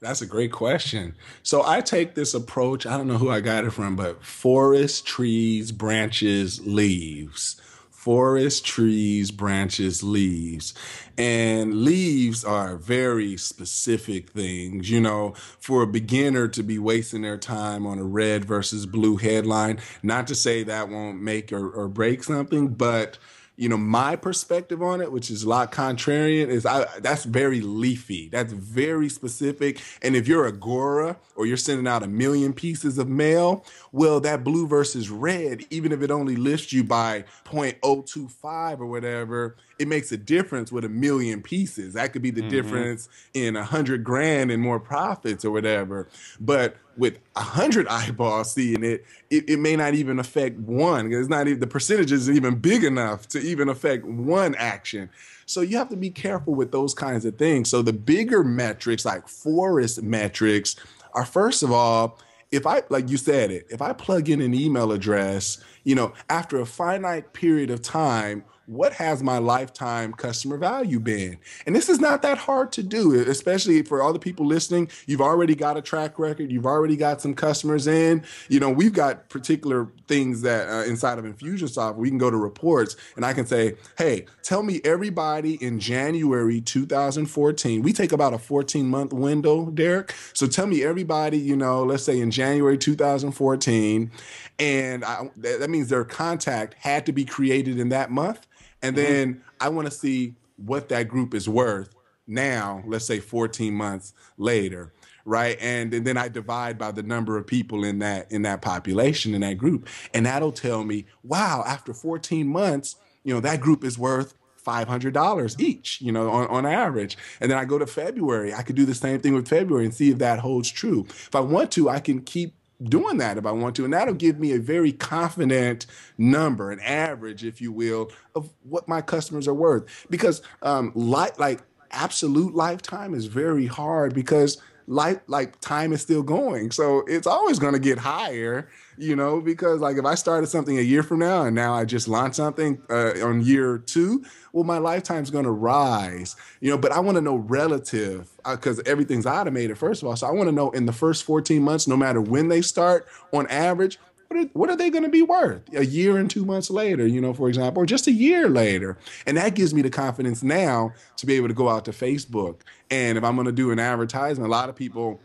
That's a great question. So I take this approach. I don't know who I got it from, but forest, trees, branches, leaves. Forest, trees, branches, leaves. And leaves are very specific things. You know, for a beginner to be wasting their time on a red versus blue headline, not to say that won't make or, or break something, but you know, my perspective on it, which is a lot contrarian, is I that's very leafy. That's very specific. And if you're Agora or you're sending out a million pieces of mail, well, that blue versus red, even if it only lifts you by 0.025 or whatever, it makes a difference with a million pieces. That could be the mm-hmm. difference in a hundred grand and more profits or whatever. But with a hundred eyeballs seeing it, it, it, may not even affect one. It's not even the percentage is even big enough to even affect one action. So you have to be careful with those kinds of things. So the bigger metrics, like forest metrics, are first of all, if I like you said it, if I plug in an email address, you know, after a finite period of time, what has my lifetime customer value been? And this is not that hard to do, especially for all the people listening. You've already got a track record. You've already got some customers in. You know, we've got particular things that uh, inside of Infusionsoft, we can go to reports and I can say, hey, tell me everybody in January 2014. We take about a 14 month window, Derek. So tell me everybody, you know, let's say in January 2014. And I, that means their contact had to be created in that month and mm-hmm. then I want to see what that group is worth now, let's say 14 months later right and, and then i divide by the number of people in that in that population in that group and that'll tell me wow after 14 months you know that group is worth $500 each, you know, on, on average. And then I go to February. I could do the same thing with February and see if that holds true. If I want to, I can keep doing that if I want to. And that'll give me a very confident number, an average, if you will, of what my customers are worth. Because um, like like absolute lifetime is very hard because life like time is still going. So it's always going to get higher, you know, because like if I started something a year from now and now I just launched something uh, on year two, well, my lifetime's going to rise, you know, but I want to know relative because uh, everything's automated, first of all. So I want to know in the first 14 months, no matter when they start, on average, what are, what are they going to be worth a year and two months later, you know, for example, or just a year later? And that gives me the confidence now to be able to go out to Facebook. And if I'm going to do an advertisement, a lot of people,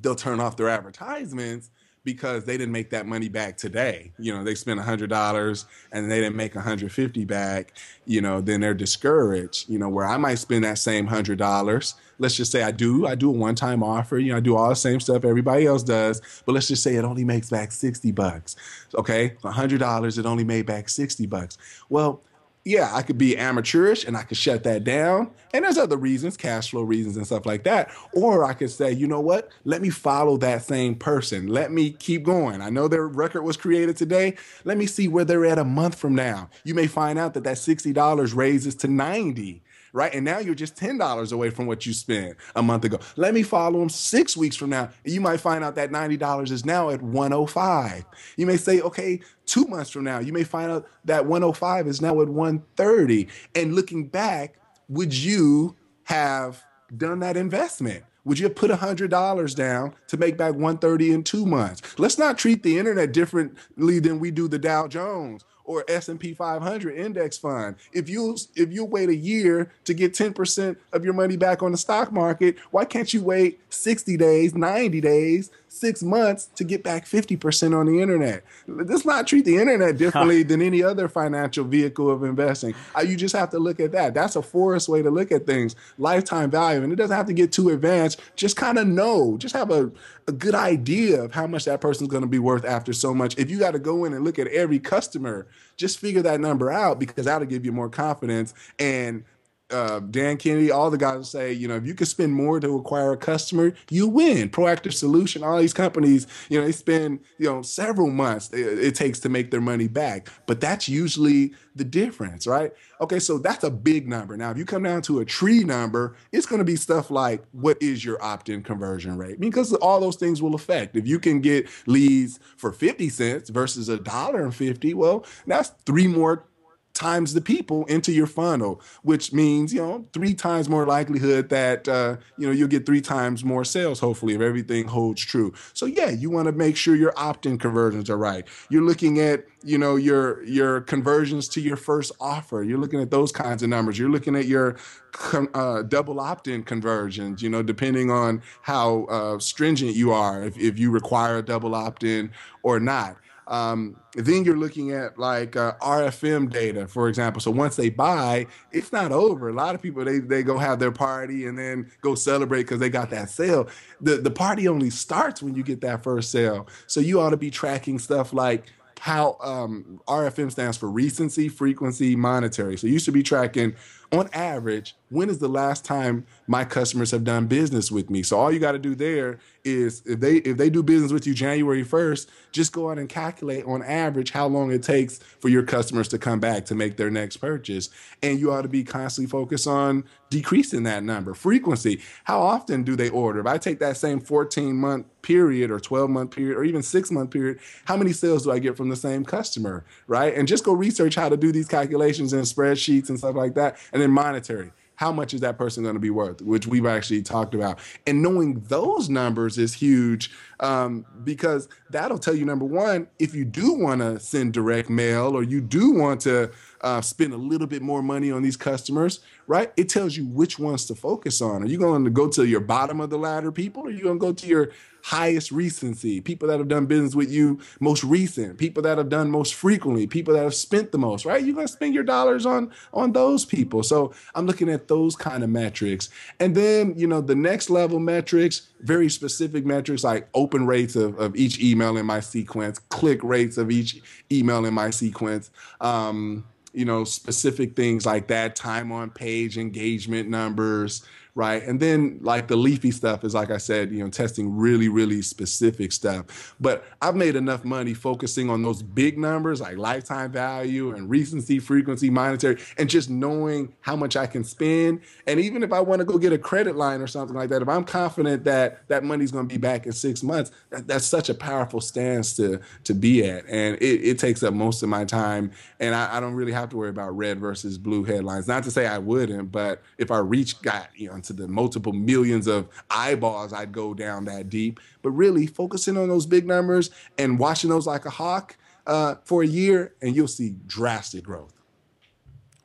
they'll turn off their advertisements because they didn't make that money back today. You know, they spent $100 and they didn't make 150 back, you know, then they're discouraged, you know, where I might spend that same $100. Let's just say I do, I do a one-time offer, you know, I do all the same stuff everybody else does, but let's just say it only makes back 60 bucks. Okay? $100 it only made back 60 bucks. Well, yeah, I could be amateurish and I could shut that down. And there's other reasons, cash flow reasons and stuff like that. Or I could say, you know what? Let me follow that same person. Let me keep going. I know their record was created today. Let me see where they're at a month from now. You may find out that that $60 raises to 90 right? And now you're just $10 away from what you spent a month ago. Let me follow them six weeks from now. And you might find out that $90 is now at 105. You may say, okay, Two months from now, you may find out that 105 is now at 130. And looking back, would you have done that investment? Would you have put $100 down to make back 130 in two months? Let's not treat the internet differently than we do the Dow Jones or S&P 500 index fund. If you if you wait a year to get 10% of your money back on the stock market, why can't you wait 60 days, 90 days, 6 months to get back 50% on the internet? Let's not treat the internet differently than any other financial vehicle of investing. Uh, you just have to look at that. That's a forest way to look at things. Lifetime value and it doesn't have to get too advanced. Just kind of know, just have a a good idea of how much that person's going to be worth after so much. If you got to go in and look at every customer, just figure that number out because that'll give you more confidence. And uh, Dan Kennedy, all the guys say, you know, if you can spend more to acquire a customer, you win. Proactiv Solution, all these companies, you know, they spend, you know, several months it, it, takes to make their money back. But that's usually the difference, right? Okay, so that's a big number. Now, if you come down to a tree number, it's going to be stuff like what is your opt-in conversion rate? Because all those things will affect. If you can get leads for 50 cents versus a dollar and 50, well, that's three more times the people into your funnel, which means, you know, three times more likelihood that, uh, you know, you'll get three times more sales, hopefully, if everything holds true. So, yeah, you want to make sure your opt in conversions are right. You're looking at, you know, your, your conversions to your first offer. You're looking at those kinds of numbers. You're looking at your uh, double opt in conversions, you know, depending on how uh, stringent you are, if, if you require a double opt in or not. Um, then you're looking at like uh, RFM data, for example. So once they buy, it's not over. A lot of people they they go have their party and then go celebrate because they got that sale. The the party only starts when you get that first sale. So you ought to be tracking stuff like how um, RFM stands for recency, frequency, monetary. So you should be tracking on average, when is the last time my customers have done business with me? So all you got to do there is if they if they do business with you January 1st, just go out and calculate on average how long it takes for your customers to come back to make their next purchase. And you ought to be constantly focused on decreasing that number. Frequency, how often do they order? If I take that same 14 month period or 12 month period or even 6 month period, how many sales do I get from the same customer, right? And just go research how to do these calculations in spreadsheets and stuff like that. And then monetary. How much is that person going to be worth? Which we've actually talked about. And knowing those numbers is huge um, because that'll tell you number one, if you do want to send direct mail or you do want to uh, spend a little bit more money on these customers, right? It tells you which ones to focus on. Are you going to go to your bottom of the ladder people or are you going to go to your highest recency, people that have done business with you most recent, people that have done most frequently, people that have spent the most, right? You're gonna spend your dollars on on those people. So I'm looking at those kind of metrics. And then, you know, the next level metrics, very specific metrics like open rates of, of each email in my sequence, click rates of each email in my sequence. Um, you know, specific things like that, time on page, engagement numbers, right? And then like the leafy stuff is like I said, you know, testing really, really specific stuff. But I've made enough money focusing on those big numbers like lifetime value and recency, frequency, monetary, and just knowing how much I can spend. And even if I want to go get a credit line or something like that, if I'm confident that that money's going to be back in six months, that, that's such a powerful stance to to be at. And it, it takes up most of my time. And I, I don't really have to worry about red versus blue headlines. Not to say I wouldn't, but if our reach got, you know, to the multiple millions of eyeballs, I'd go down that deep. But really focusing on those big numbers and watching those like a hawk uh, for a year, and you'll see drastic growth.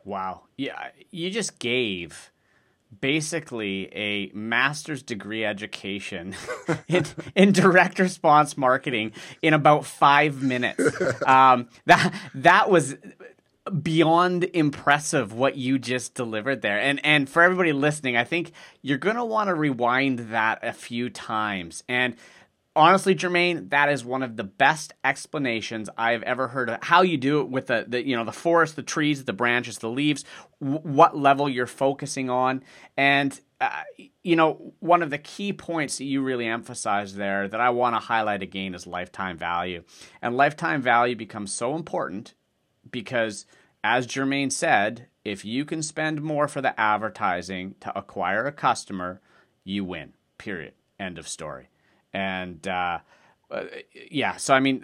Wow. Yeah, you just gave basically a master's degree education in, in direct response marketing in about five minutes. Um, that that was beyond impressive what you just delivered there. And and for everybody listening, I think you're going to want to rewind that a few times. And honestly, Jermaine, that is one of the best explanations I've ever heard of how you do it with the, the you know the forest, the trees, the branches, the leaves, w- what level you're focusing on, and uh, you know one of the key points that you really emphasize there that I want to highlight again is lifetime value, and lifetime value becomes so important because, as Jermaine said, if you can spend more for the advertising to acquire a customer, you win. Period. End of story. And uh, uh, yeah, so I mean,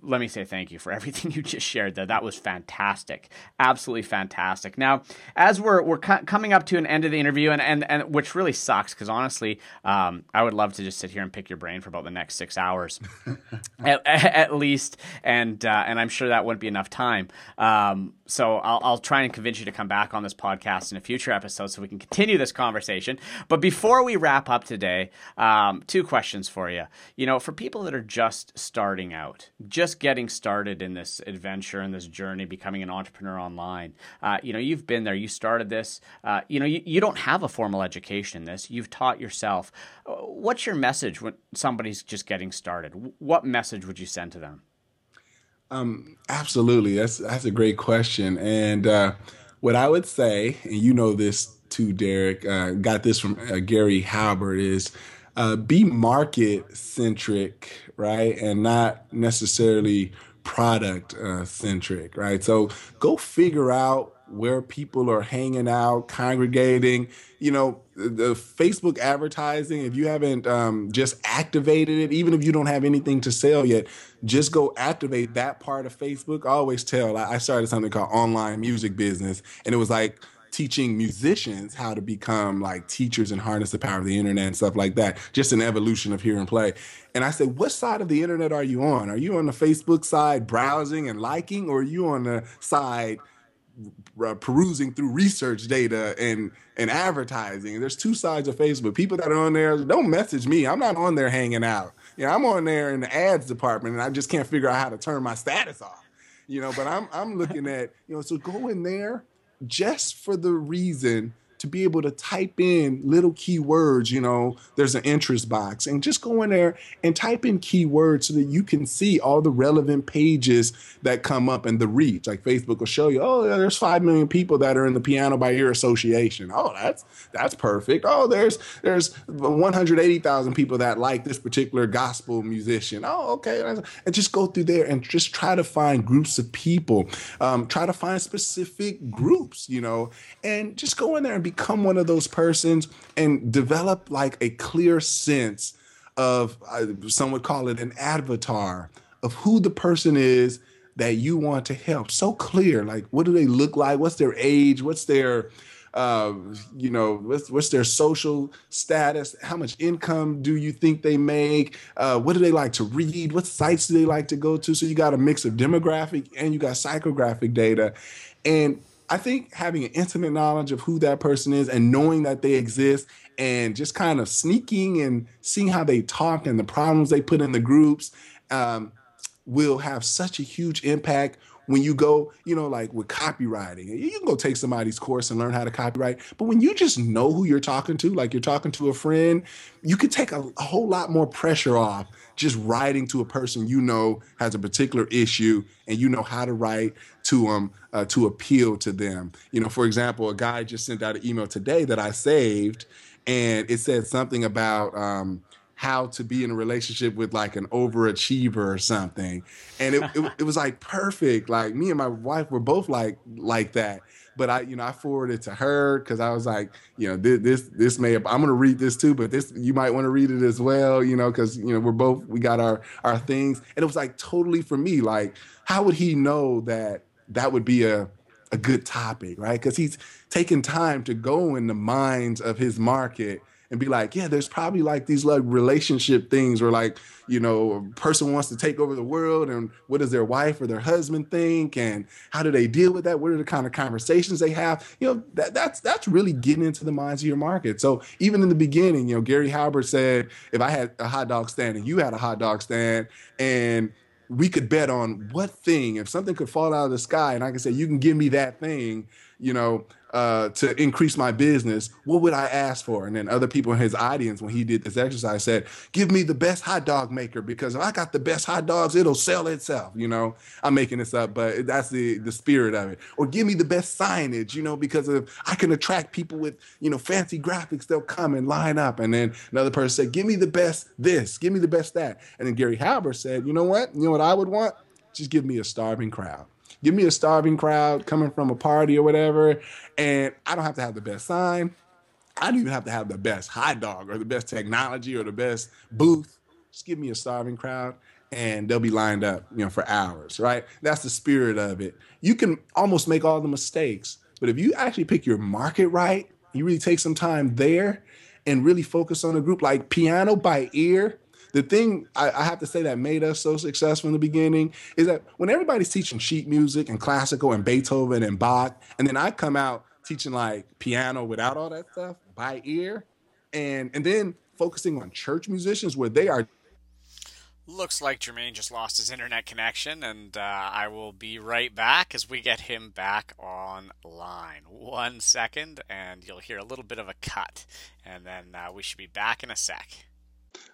let me say thank you for everything you just shared there. That was fantastic, absolutely fantastic. Now, as we're we're cu- coming up to an end of the interview, and and, and which really sucks because honestly, um, I would love to just sit here and pick your brain for about the next six hours, at, at, least, and uh, and I'm sure that wouldn't be enough time. Um, so I'll, I'll try and convince you to come back on this podcast in a future episode so we can continue this conversation. But before we wrap up today, um, two questions for you. You know, for people that are just starting out, just getting started in this adventure and this journey, becoming an entrepreneur online, uh, you know, you've been there, you started this, uh, you know, you, you don't have a formal education in this, you've taught yourself. Uh, what's your message when somebody's just getting started? What message would you send to them? Um, absolutely. That's that's a great question. And uh, what I would say, and you know this too, Derek, uh, got this from uh, Gary Halbert, is uh, be market centric, right, and not necessarily product uh, centric, right. So go figure out where people are hanging out, congregating. You know, the Facebook advertising, if you haven't um, just activated it, even if you don't have anything to sell yet, just go activate that part of Facebook. I always tell, I started something called online music business, and it was like, teaching musicians how to become like teachers and harness the power of the internet and stuff like that. Just an evolution of hear and play. And I said, what side of the internet are you on? Are you on the Facebook side browsing and liking, or are you on the side uh, perusing through research data and and advertising. There's two sides of Facebook. People that are on there don't message me. I'm not on there hanging out. You know, I'm on there in the ads department, and I just can't figure out how to turn my status off. You know, but I'm I'm looking at you know, so go in there just for the reason to be able to type in little keywords, you know, there's an interest box and just go in there and type in keywords so that you can see all the relevant pages that come up and the reach. Like Facebook will show you, oh, there's 5 million people that are in the Piano by Ear Association. Oh, that's that's perfect. Oh, there's there's 180,000 people that like this particular gospel musician. Oh, okay. And just go through there and just try to find groups of people. Um, try to find specific groups, you know, and just go in there and be become one of those persons and develop like a clear sense of, uh, some would call it an avatar of who the person is that you want to help. So clear, like what do they look like? What's their age? What's their uh, you know, what's, what's their social status? How much income do you think they make? Uh, what do they like to read? What sites do they like to go to? So you got a mix of demographic and you got psychographic data. And I think having an intimate knowledge of who that person is and knowing that they exist and just kind of sneaking and seeing how they talk and the problems they put in the groups um, will have such a huge impact when you go, you know, like with copywriting. You can go take somebody's course and learn how to copyright, but when you just know who you're talking to, like you're talking to a friend, you could take a, a whole lot more pressure off just writing to a person you know has a particular issue and you know how to write to them uh, to appeal to them. You know, for example, a guy just sent out an email today that I saved, and it said something about um, how to be in a relationship with like an overachiever or something, and it, it, it was like perfect. Like me and my wife were both like like that but I, you know, I forwarded to her because I was like, you know, this, this, this may, I'm going to read this too, but this, you might want to read it as well, you know, because, you know, we're both, we got our, our things. And it was like totally for me, like, how would he know that that would be a, a good topic, right? Because he's taking time to go in the minds of his market and be like, yeah, there's probably like these like relationship things where like, you know, a person wants to take over the world and what does their wife or their husband think and how do they deal with that? What are the kind of conversations they have? You know, that, that's that's really getting into the minds of your market. So even in the beginning, you know, Gary Halbert said, if I had a hot dog stand and you had a hot dog stand and we could bet on what thing, if something could fall out of the sky and I could say, you can give me that thing, you know, uh, to increase my business, what would I ask for? And then other people in his audience, when he did this exercise, said, "Give me the best hot dog maker because if I got the best hot dogs, it'll sell itself." You know, I'm making this up, but that's the the spirit of it. Or give me the best signage, you know, because if I can attract people with you know fancy graphics, they'll come and line up. And then another person said, "Give me the best this, give me the best that." And then Gary Halbert said, "You know what? You know what I would want? Just give me a starving crowd." Give me a starving crowd coming from a party or whatever, and I don't have to have the best sign. I don't even have to have the best hot dog or the best technology or the best booth. just give me a starving crowd and they'll be lined up, you know, for hours, right? That's the spirit of it. You can almost make all the mistakes, but if you actually pick your market right, you really take some time there and really focus on a group like piano by ear. The thing I, I have to say that made us so successful in the beginning is that when everybody's teaching sheet music and classical and Beethoven and Bach, and then I come out teaching like piano without all that stuff by ear, and and then focusing on church musicians where they are Looks like Jermaine just lost his internet connection, and uh, I will be right back as we get him back online. One second, and you'll hear a little bit of a cut, and then uh, we should be back in a sec.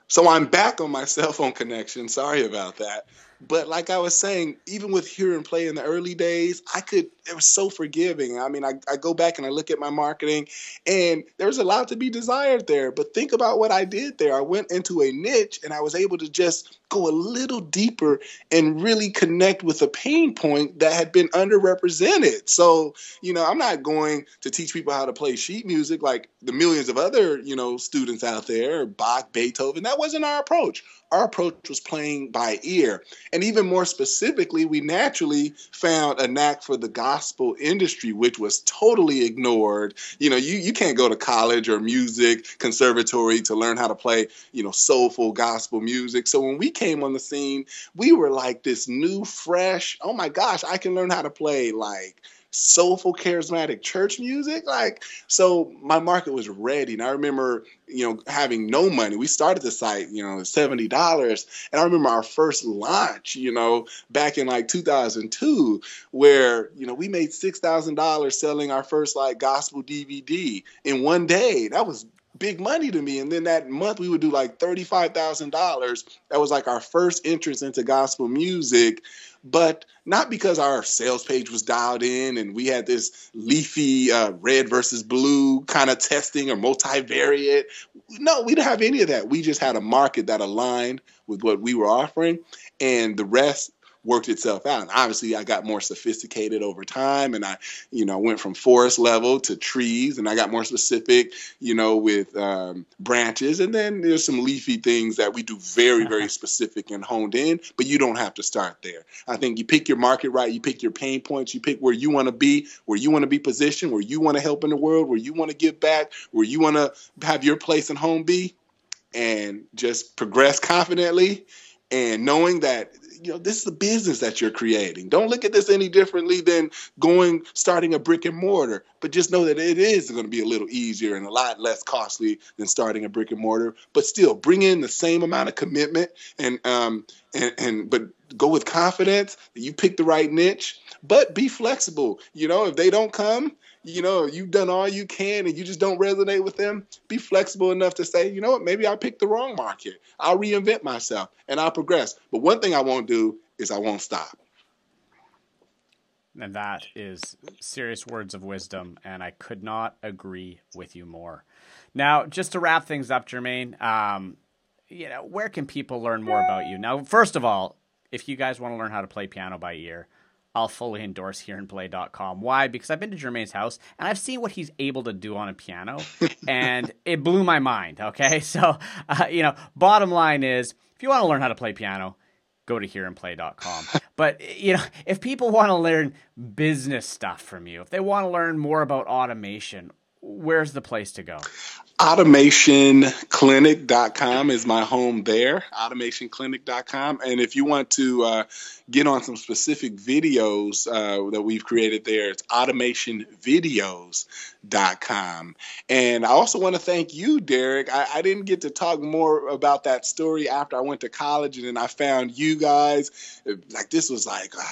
So I'm back on my cell phone connection. Sorry about that. But like I was saying, even with hear and play in the early days, I could, it was so forgiving. I mean, I, I go back and I look at my marketing and there's a lot to be desired there. But think about what I did there. I went into a niche and I was able to just go a little deeper and really connect with a pain point that had been underrepresented. So, you know, I'm not going to teach people how to play sheet music like the millions of other, you know, students out there, Bach, Beethoven. That wasn't our approach our approach was playing by ear. And even more specifically, we naturally found a knack for the gospel industry, which was totally ignored. You know, you, you can't go to college or music conservatory to learn how to play, you know, soulful gospel music. So when we came on the scene, we were like this new, fresh, oh my gosh, I can learn how to play like soulful, charismatic church music. Like, so my market was ready. And I remember, you know, having no money. We started the site, you know, $70. And I remember our first launch, you know, back in like 2002, where, you know, we made $6,000 selling our first like gospel DVD in one day. That was big money to me. And then that month we would do like $35,000. That was like our first entrance into gospel music but not because our sales page was dialed in and we had this leafy uh, red versus blue kind of testing or multivariate. No, we didn't have any of that. We just had a market that aligned with what we were offering, and the rest worked itself out. And obviously, I got more sophisticated over time, and I, you know, went from forest level to trees, and I got more specific, you know, with um, branches. And then there's some leafy things that we do very, very specific and honed in. But you don't have to start there. I think you pick your market right, you pick your pain points, you pick where you want to be, where you want to be positioned, where you want to help in the world, where you want to give back, where you want to have your place and home be, and just progress confidently and knowing that you know this is a business that you're creating. Don't look at this any differently than going starting a brick and mortar but just know that it is going to be a little easier and a lot less costly than starting a brick and mortar but still bring in the same amount of commitment and um and, and but go with confidence that you pick the right niche but be flexible. You know if they don't come you know, you've done all you can and you just don't resonate with them, be flexible enough to say, you know what, maybe I picked the wrong market. I'll reinvent myself and I'll progress. But one thing I won't do is I won't stop. And that is serious words of wisdom, and I could not agree with you more. Now, just to wrap things up, Jermaine, um, you know, where can people learn more about you? Now, first of all, if you guys want to learn how to play piano by ear, I'll fully endorse hearandplay.com. Why? Because I've been to Jermaine's house and I've seen what he's able to do on a piano, and it blew my mind. Okay, so uh, you know, bottom line is, if you want to learn how to play piano, go to hearandplay.com. but you know, if people want to learn business stuff from you, if they want to learn more about automation, where's the place to go? automationclinic.com is my home there automationclinic.com and if you want to uh, get on some specific videos uh, that we've created there it's automationvideos.com and i also want to thank you derek. I, I, didn't get to talk more about that story after i went to college and then i found you guys. Like this was like uh,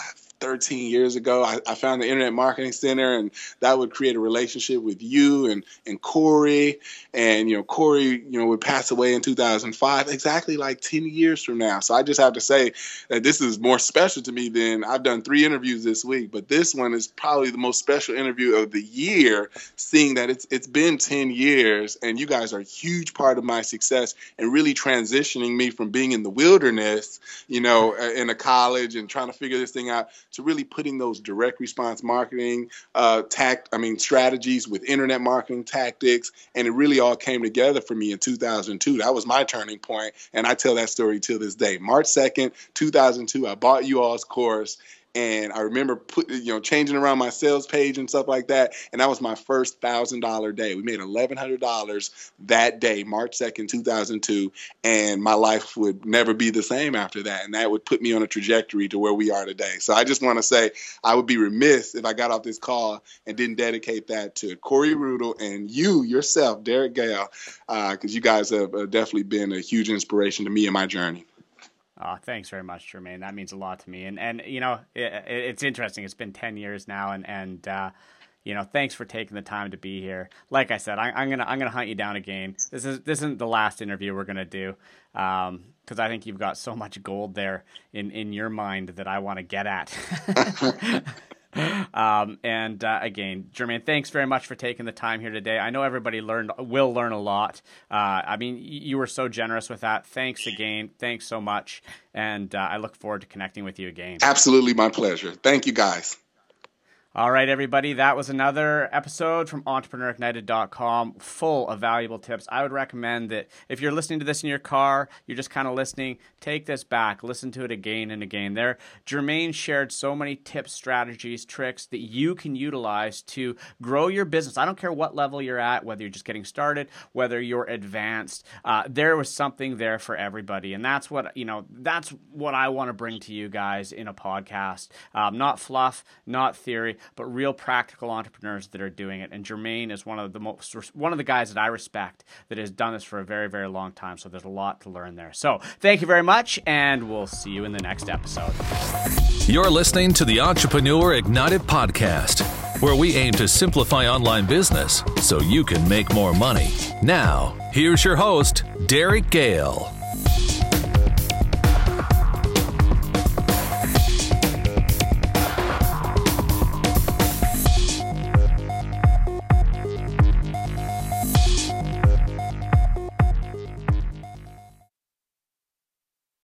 13 years ago. I, I, found the Internet Marketing Center, and that would create a relationship with you and and Corey. And you know, Corey, you know, would pass away in 2005, exactly like 10 years from now. So I just have to say that this is more special to me than I've done three interviews this week, but this one is probably the most special interview of the year. Seeing that it's it's been 10 years, and you guys are a huge part of my success and really transitioning me from being in the wilderness, you know, in a college and trying to figure this thing out to really putting those direct response marketing uh, tact, I mean strategies with internet marketing tactics, and it really all came together for me in 2002. That was my turning point, and I tell that story till this day. March 2nd, 2002, I bought you all's course, and I remember put you know changing around my sales page and stuff like that. And that was my first thousand dollar day. We made eleven hundred dollars that day, March second, two thousand two, and my life would never be the same after that. And that would put me on a trajectory to where we are today. So I just want to say I would be remiss if I got off this call and didn't dedicate that to Corey Rudl and you yourself, Derek Gehl, because uh, you guys have uh, definitely been a huge inspiration to me in my journey. Oh, thanks very much, Jermaine. That means a lot to me. And and you know, it, it's interesting. It's been ten years now, and and uh, you know, thanks for taking the time to be here. Like I said, I, am gonna I'm gonna hunt you down again. This is this isn't the last interview we're gonna do, because um, I think you've got so much gold there in in your mind that I want to get at. um, and uh, again, Jermaine, thanks very much for taking the time here today. I know everybody learned will learn a lot. Uh, I mean, you were so generous with that. Thanks again. Thanks so much. And uh, I look forward to connecting with you again. Absolutely, my pleasure. Thank you, guys. All right, everybody, that was another episode from entrepreneurignited.com full of valuable tips. I would recommend that if you're listening to this in your car, you're just kind of listening, take this back, listen to it again and again. There, Jermaine shared so many tips, strategies, tricks that you can utilize to grow your business. I don't care what level you're at, whether you're just getting started, whether you're advanced. Uh, there was something there for everybody. And that's what, you know, that's what I want to bring to you guys in a podcast. Um, not fluff, not theory but real practical entrepreneurs that are doing it. And Jermaine is one of the most one of the guys that I respect that has done this for a very very long time. So there's a lot to learn there. So thank you very much, and we'll see you in the next episode. You're listening to the Entrepreneur Ignited podcast, where we aim to simplify online business so you can make more money. Now, here's your host, Derek Gehl.